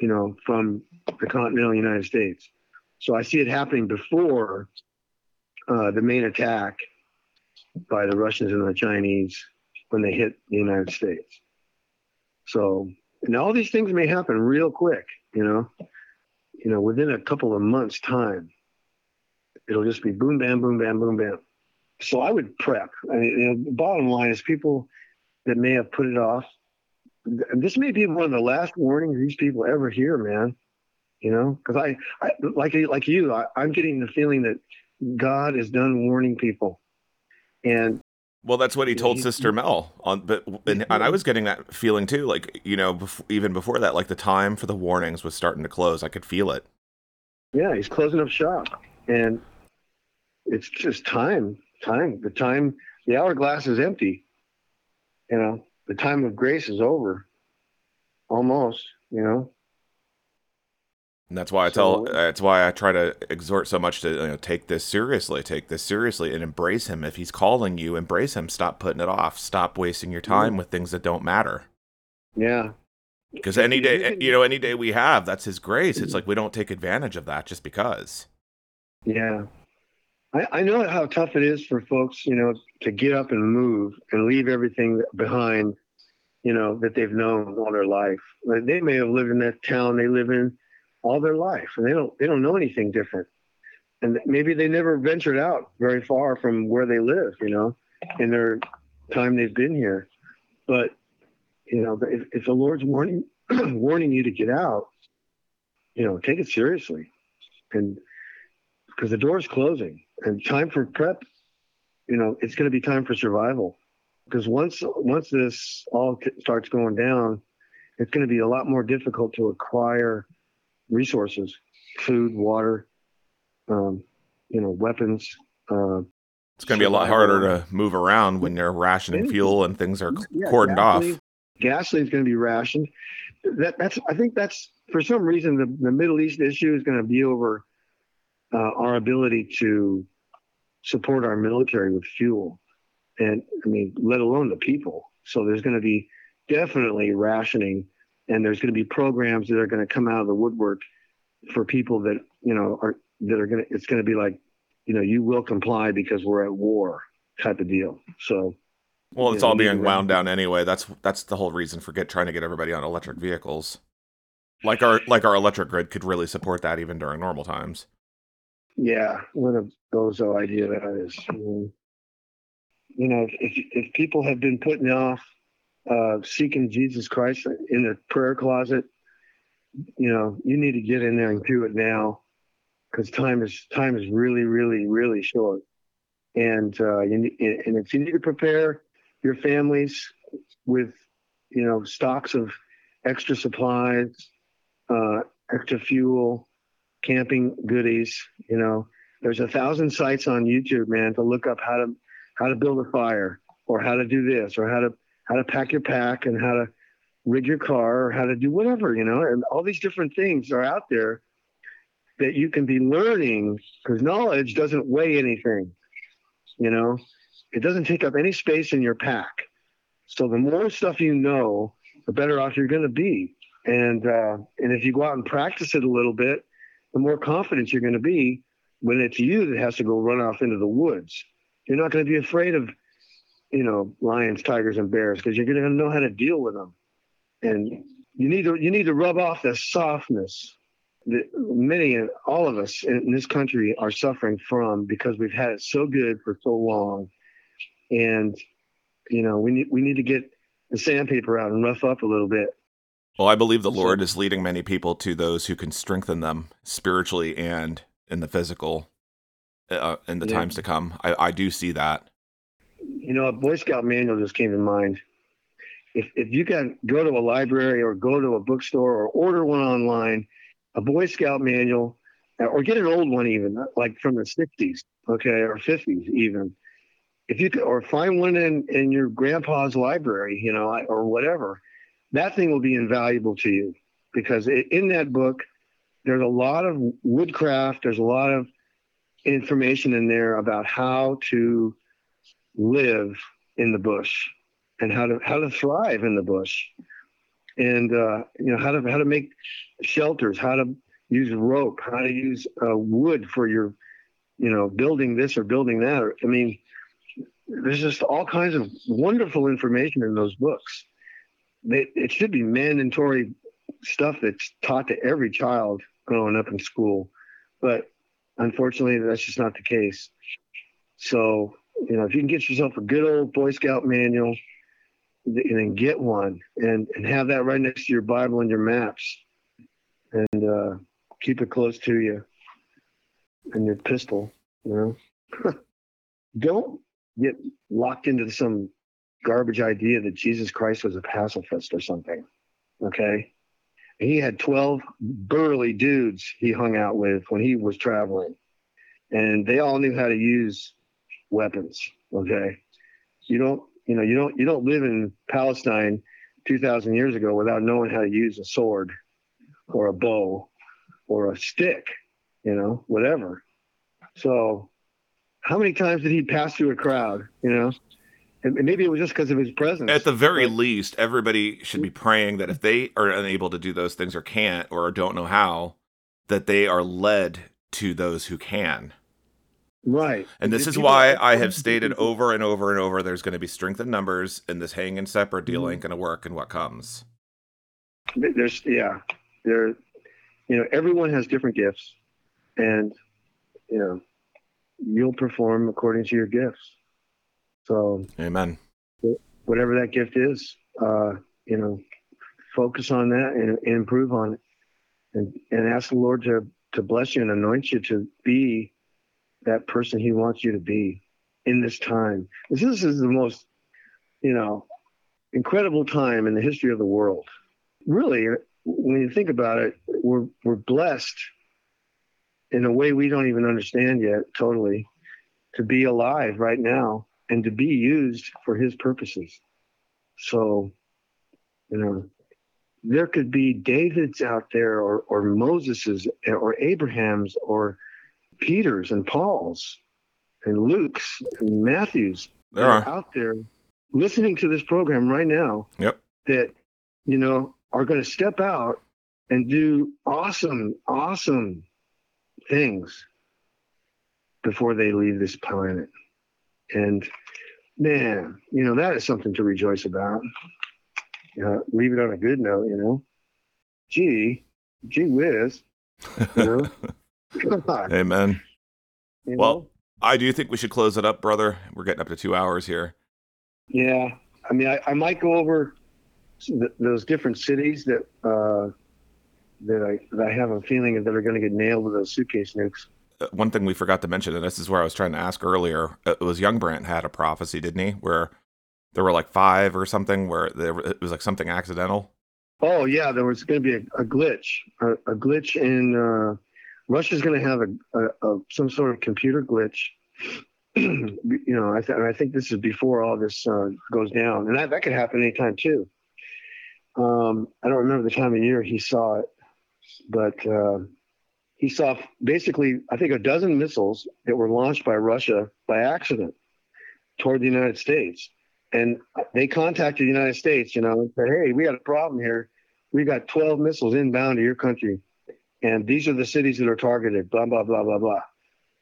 You know, from the continental United States. So I see it happening before uh, the main attack by the Russians and the Chinese when they hit the United States. So, and all these things may happen real quick, you know, you know, within a couple of months' time. It'll just be boom, bam, boom, bam, boom, bam. So I would prep. I mean, you know, the bottom line is people that may have put it off. This may be one of the last warnings these people ever hear, man. You know, because I, I, like like you, I, I'm getting the feeling that God is done warning people. And Well, that's what he told Sister Mel on, but and, and I was getting that feeling too. Like you know, bef- even before that, like the time for the warnings was starting to close. I could feel it. Yeah, he's closing up shop, and it's just time. Time. The time. The hourglass is empty. You know, the time of grace is over. Almost. You know. And that's why I tell. That's why I try to exhort so much to you know, take this seriously. Take this seriously and embrace him. If he's calling you, embrace him. Stop putting it off. Stop wasting your time with things that don't matter. Yeah. Because any day, you know, any day we have, that's His grace. It's like we don't take advantage of that just because. Yeah. I, I know how tough it is for folks, you know, to get up and move and leave everything behind, you know, that they've known all their life. Like they may have lived in that town they live in all their life, and they don't they don't know anything different. And maybe they never ventured out very far from where they live, you know, in their time they've been here. But you know, if, if the Lord's warning warning you to get out, you know, take it seriously, and because the door's closing and time for prep, you know, it's going to be time for survival. Because once once this all starts going down, it's going to be a lot more difficult to acquire resources, food, water, um, you know, weapons. Uh, it's going to be a lot harder to move around when you're rationing fuel and things are yeah, cordoned off. gasoline, is going to be rationed. That, that's I think that's for some reason the, the Middle East issue is going to be over uh, our ability to support our military with fuel, and I mean, let alone the people. So there's going to be definitely rationing and there's going to be programs that are going to come out of the woodwork for people that you know are that are going to it's going to be like you know you will comply because we're at war type of deal. So well it's all being wound down anyway. That's that's the whole reason for get trying to get everybody on electric vehicles. Like our like our electric grid could really support that even during normal times. Yeah what a bozo idea that is you know. If if people have been putting off uh, seeking Jesus Christ in a prayer closet, you know, you need to get in there and do it now because time is time is really, really, really short. And uh, you, and if you need to prepare your families with, you know, stocks of extra supplies, uh, extra fuel, camping goodies, you know, there's a thousand sites on YouTube, man, to look up how to how to build a fire or how to do this or how to how to pack your pack and how to rig your car or how to do whatever, you know, and all these different things are out there that you can be learning because knowledge doesn't weigh anything, you know, it doesn't take up any space in your pack. So the more stuff you know, the better off you're going to be. And, uh, and if you go out and practice it a little bit, the more confident you're going to be when it's you that has to go run off into the woods. You're not going to be afraid of you know, lions, tigers, and bears because you're going to know how to deal with them. And you need to you need to rub off the softness that many and all of us in this country are suffering from because we've had it so good for so long. And you know, we need we need to get the sandpaper out and rough up a little bit. Well, I believe the Lord is leading many people to those who can strengthen them spiritually and in the physical uh, in the yeah. times to come. I, I do see that you know, a Boy Scout manual just came to mind. If, if you can go to a library or go to a bookstore or order one online, a Boy Scout manual, or get an old one even, uh, like from the 60s, okay, or 50s even. If you could, or find one in, in your grandpa's library, you know, or whatever, that thing will be invaluable to you because in that book, there's a lot of woodcraft, there's a lot of information in there about how to live in the bush and how to how to thrive in the bush. And uh, you know how to how to make shelters how to use rope how to use uh, wood for your you know building this or building that. I mean there's just all kinds of wonderful information in those books. They, it should be mandatory stuff that's taught to every child growing up in school but unfortunately that's just not the case. So you know, if you can get yourself a good old Boy Scout manual and then get one and, and have that right next to your Bible and your maps and uh, keep it close to you and your pistol, you know. don't get locked into some garbage idea that Jesus Christ was a pacifist or something. Okay. He had 12 burly dudes he hung out with when he was traveling, and they all knew how to use weapons. Okay. You don't, you know, you don't, you don't live in Palestine 2,000 years ago without knowing how to use a sword or a bow or a stick, you know, whatever. So, how many times did he pass through a crowd, you know? And maybe it was just because of his presence. At the very but, least, everybody should be praying that if they are unable to do those things or can't or don't know how, that they are led to those who can. Right. And this If is why I have stated over and over and over there's going to be strength in numbers, and this hang and separate deal Mm-hmm. ain't going to work in what comes. there's yeah there you know everyone has different gifts and you know you'll perform according to your gifts so Amen. whatever that gift is uh you know focus on that and, and improve on it and and ask the lord to to bless you and anoint you to be that person he wants you to be in this time. This, is the most you know incredible time in the history of the world. Really when you think about it we're we're blessed in a way we don't even understand yet totally to be alive right now and to be used for his purposes. So you know there could be davids out there or or moses's or abrahams or peters and pauls and luke's and matthews There are. out there listening to this program right now Yep. that you know are going to step out and do awesome awesome things before they leave this planet. And man you know that is something to rejoice about. Uh, leave it on a good note you know. Gee gee whiz. You know Amen. you Well, know? I do think we should close it up, brother. We're getting up to two hours here. Yeah, I mean, I, I might go over th- those different cities that uh, that I that I have a feeling that are going to get nailed with those suitcase nukes. Uh, One thing we forgot to mention, and this is where I was trying to ask earlier, uh, it was Youngbrandt had a prophecy, didn't he? Where there were like five or something, where there, it was like something accidental. Oh yeah, there was going to be a, a glitch, a, a glitch in uh, Russia's going to have a, a, a some sort of computer glitch. you know, I, th- I think this is before all this uh, goes down, and that, that could happen anytime too. Um, I don't remember the time of year he saw it, but uh, he saw basically, I think, a dozen missiles that were launched by Russia by accident toward the United States. And they contacted the United States, you know, and said, hey, we got a problem here. We got 12 missiles inbound to your country. And these are the cities that are targeted, blah, blah, blah, blah, blah.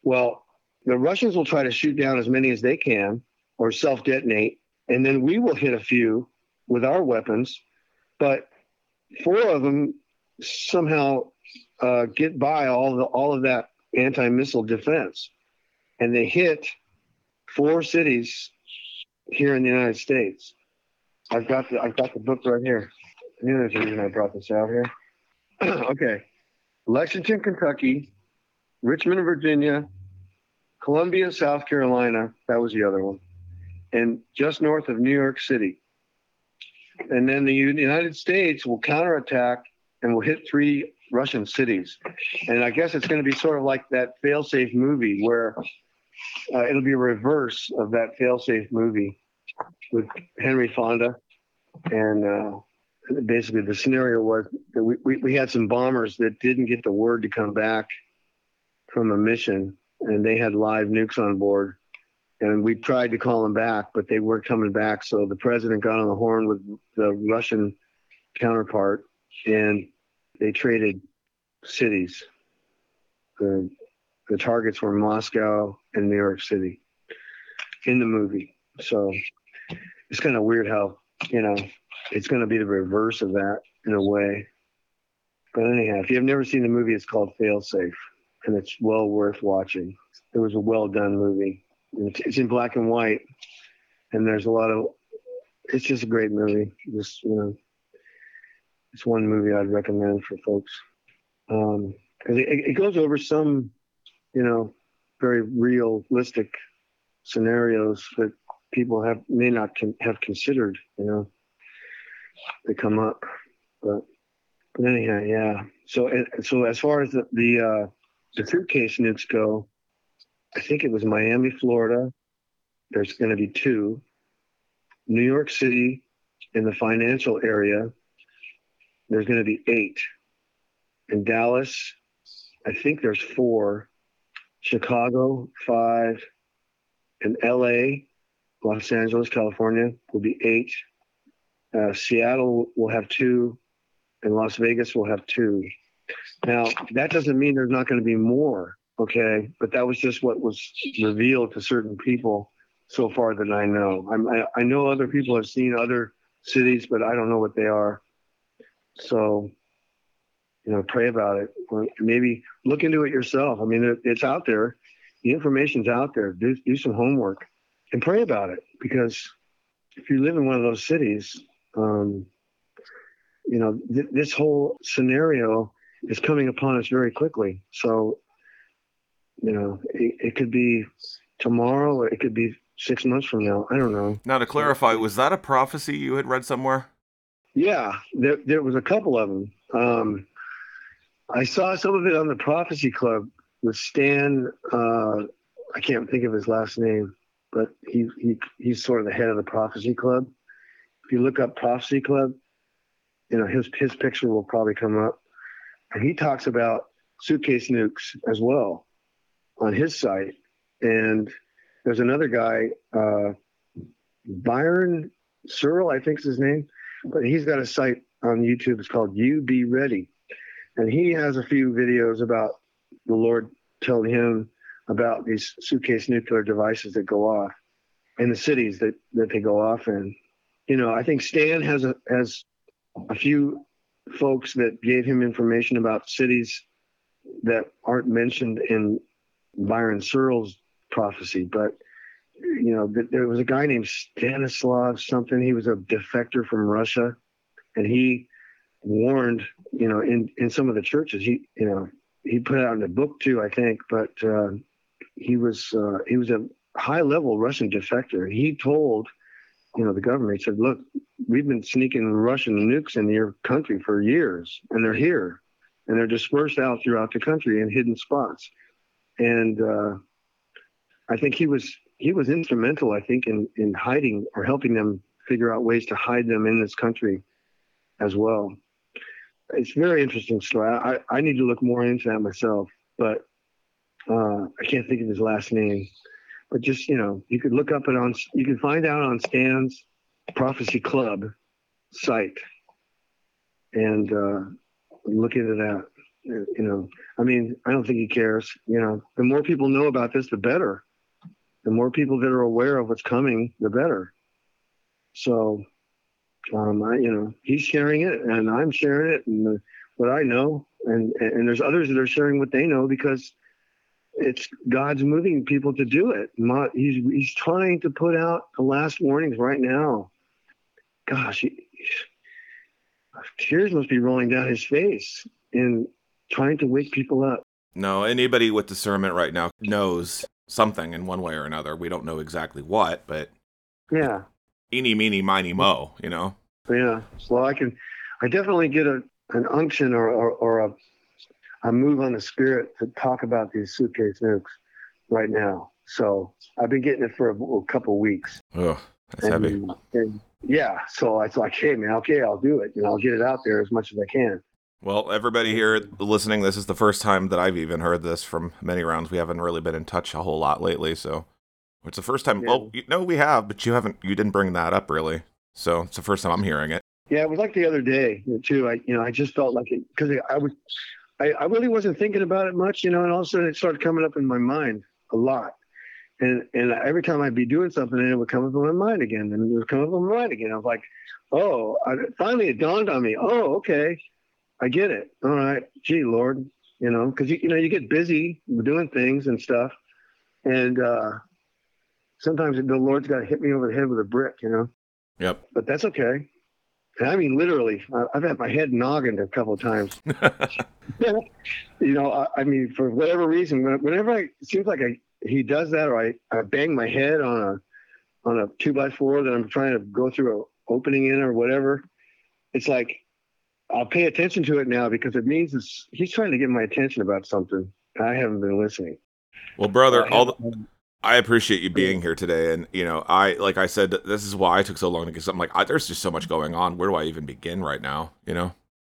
Well, the Russians will try to shoot down as many as they can or self detonate. And then we will hit a few with our weapons. But four of them somehow uh, get by all the all of that anti-missile defense, and they hit four cities here in the United States. I've got the I've got the book right here. I knew there's a reason I brought this out here. okay, Lexington, Kentucky, Richmond, Virginia, Columbia, South Carolina. That was the other one, and just north of New York City. And then the United States will counterattack and will hit three Russian cities. And I guess it's going to be sort of like that failsafe movie where uh, it'll be a reverse of that failsafe movie with Henry Fonda. And uh, basically, the scenario was that we, we, we had some bombers that didn't get the word to come back from a mission, and they had live nukes on board. And we tried to call them back, but they weren't coming back. So the president got on the horn with the Russian counterpart, and they traded cities. The the targets were Moscow and New York City in the movie. So it's kind of weird how you know it's going to be the reverse of that in a way. But anyhow, if you have never seen the movie, it's called Failsafe, and it's well worth watching. It was a well done movie. It's, in black and white, and there's a lot of. It's just a great movie. Just you know, it's one movie I'd recommend for folks um, because it, it goes over some, you know, very realistic scenarios that people have may not con- have considered. You know, they come up, but but anyhow, yeah. So so as far as the the, uh, the suitcase nukes go, I think it was Miami, Florida. There's going to be two. New York City, in the financial area, there's going to be eight. In Dallas, I think there's four. Chicago, five. In LA, Los Angeles, California, will be eight. Uh, Seattle will have two. And Las Vegas will have two. Now, that doesn't mean there's not going to be more, okay? But that was just what was revealed to certain people so far that I know. I'm, I, I know other people have seen other cities, but I don't know what they are. So, you know, pray about it. Or maybe look into it yourself. I mean, it, it's out there. The information's out there. Do, do some homework and pray about it because if you live in one of those cities, um, you know, th- this whole scenario is coming upon us very quickly. So, you know, it, it could be tomorrow or it could be six months from now. I don't know. Now, to clarify, was that a prophecy you had read somewhere? Yeah, there, there was a couple of them. Um, I saw some of it on the Prophecy Club with Stan. Uh, I can't think of his last name, but he, he he's sort of the head of the Prophecy Club. If you look up Prophecy Club, you know his his picture will probably come up, and he talks about suitcase nukes as well on his site. And there's another guy, uh, Byron Searle, I think is his name, but he's got a site on YouTube. It's called You Be Ready, and he has a few videos about the Lord telling him about these suitcase nuclear devices that go off in the cities that that they go off in. You know, I think Stan has a has a few folks that gave him information about cities that aren't mentioned in Byron Searle's prophecy, but you know, there was a guy named Stanislav something. He was a defector from Russia, and he warned, you know, in in some of the churches. He, you know, he put out in a book too, I think. But uh, he was uh, he was a high level Russian defector. He told, you know, the government. Said, "Look, we've been sneaking Russian nukes in your country for years, and they're here, and they're dispersed out throughout the country in hidden spots." And uh, I think he was he was instrumental, I think, in in hiding or helping them figure out ways to hide them in this country as well. It's very interesting story. I, I need to look more into that myself, but uh, I can't think of his last name. But just you know, you could look up it on you can find out on Stan's Prophecy Club site and uh, look into that. You know, I mean, I don't think he cares. You know, the more people know about this, the better the more people that are aware of what's coming, the better. So, um, I, you know, he's sharing it, and I'm sharing it, and the, what I know, and and there's others that are sharing what they know because it's God's moving people to do it. He's he's trying to put out the last warnings right now. Gosh, he, tears must be rolling down his face in trying to wake people up. No, anybody with discernment right now knows something in one way or another. We don't know exactly what, but yeah, eeny, meeny, miny, mo. You know. Yeah. So I can, I definitely get a an unction or or, or a move on the spirit to talk about these suitcase nukes right now. So I've been getting it for a, a couple weeks. Oh, that's and, heavy. Uh, and yeah, so it's like, hey man, okay, I'll do it. You know, I'll get it out there as much as I can. Well, everybody here listening, this is the first time that I've even heard this from Manyrounds. We haven't really been in touch a whole lot lately, so it's the first time. Yeah. Well, you, no, we have, but you haven't. You didn't bring that up really, so it's the first time I'm hearing it. Yeah, it was like the other day too. I, you know, I just felt like it because I was, I, I really wasn't thinking about it much, you know, and all of a sudden it started coming up in my mind a lot. And and every time I'd be doing something, and it would come up in my mind again, and it would come up in my mind again. I was like, oh, I, finally it dawned on me. Oh, okay I get it. All right. Gee, Lord, you know, because you, you know, you get busy doing things and stuff. And uh, sometimes the Lord's got to hit me over the head with a brick, you know? Yep. But that's okay. And I mean, literally, I've had my head noggined a couple of times. you know, I, I, mean, for whatever reason, whenever I, it seems like I, he does that, or I, I bang my head on a on a two by four that I'm trying to go through a opening in or whatever, it's like I'll pay attention to it now because it means it's, he's trying to get my attention about something. I haven't been listening. Well, brother, all the, I appreciate you being here today, and you know, I like I said, this is why I took so long to get something. Like, I, there's just so much going on. Where do I even begin right now? You know,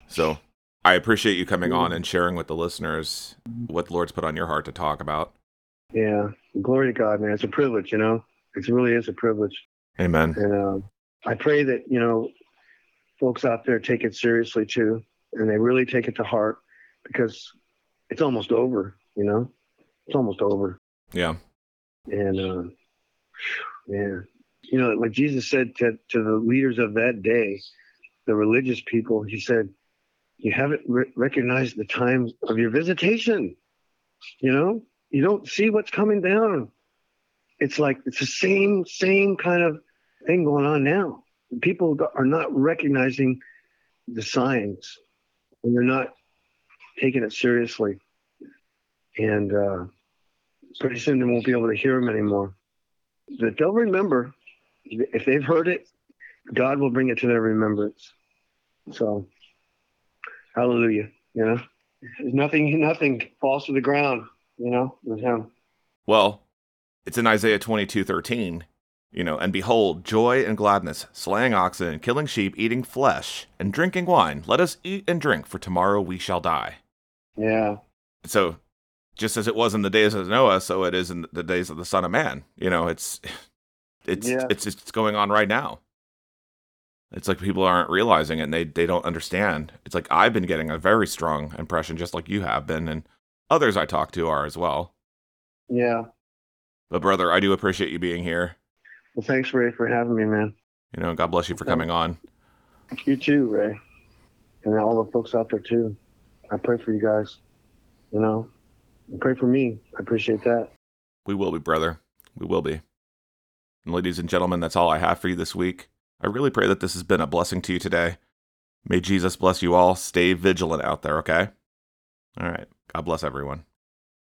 so I appreciate you coming on and sharing with the listeners what the Lord's put on your heart to talk about. Yeah, glory to God, man. It's a privilege, you know. It really is a privilege. Amen. And uh, I pray that you know, folks out there take it seriously too, and they really take it to heart because it's almost over. You know, it's almost over. Yeah. And uh, yeah, you know, like Jesus said to to the leaders of that day, the religious people, he said, "You haven't re- recognized the time of your visitation. You know, you don't see what's coming down. It's like it's the same same kind of thing going on now. People are not recognizing the signs, and they're not taking it seriously. And uh, pretty soon they won't be able to hear them anymore. But they'll remember if they've heard it. God will bring it to their remembrance. So, hallelujah. You know, There's nothing, nothing falls to the ground. You know, with Him. Well, it's in Isaiah twenty two thirteen. You know, and behold, joy and gladness, slaying oxen, killing sheep, eating flesh, and drinking wine. Let us eat and drink, for tomorrow we shall die. Yeah. So, just as it was in the days of Noah, so it is in the days of the Son of Man. You know, it's it's Yeah. it's it's going on right now. It's like people aren't realizing it and they they don't understand. It's like I've been getting a very strong impression, just like you have been, and others I talk to are as well. Yeah. But brother, I do appreciate you being here. Well, thanks, Ray, for having me, man. You know, God bless you for coming on. You too, Ray, and all the folks out there too. I pray for you guys. You know, pray for me. I appreciate that. We will be, brother. We will be. And ladies and gentlemen, that's all I have for you this week. I really pray that this has been a blessing to you today. May Jesus bless you all. Stay vigilant out there, okay? All right. God bless everyone.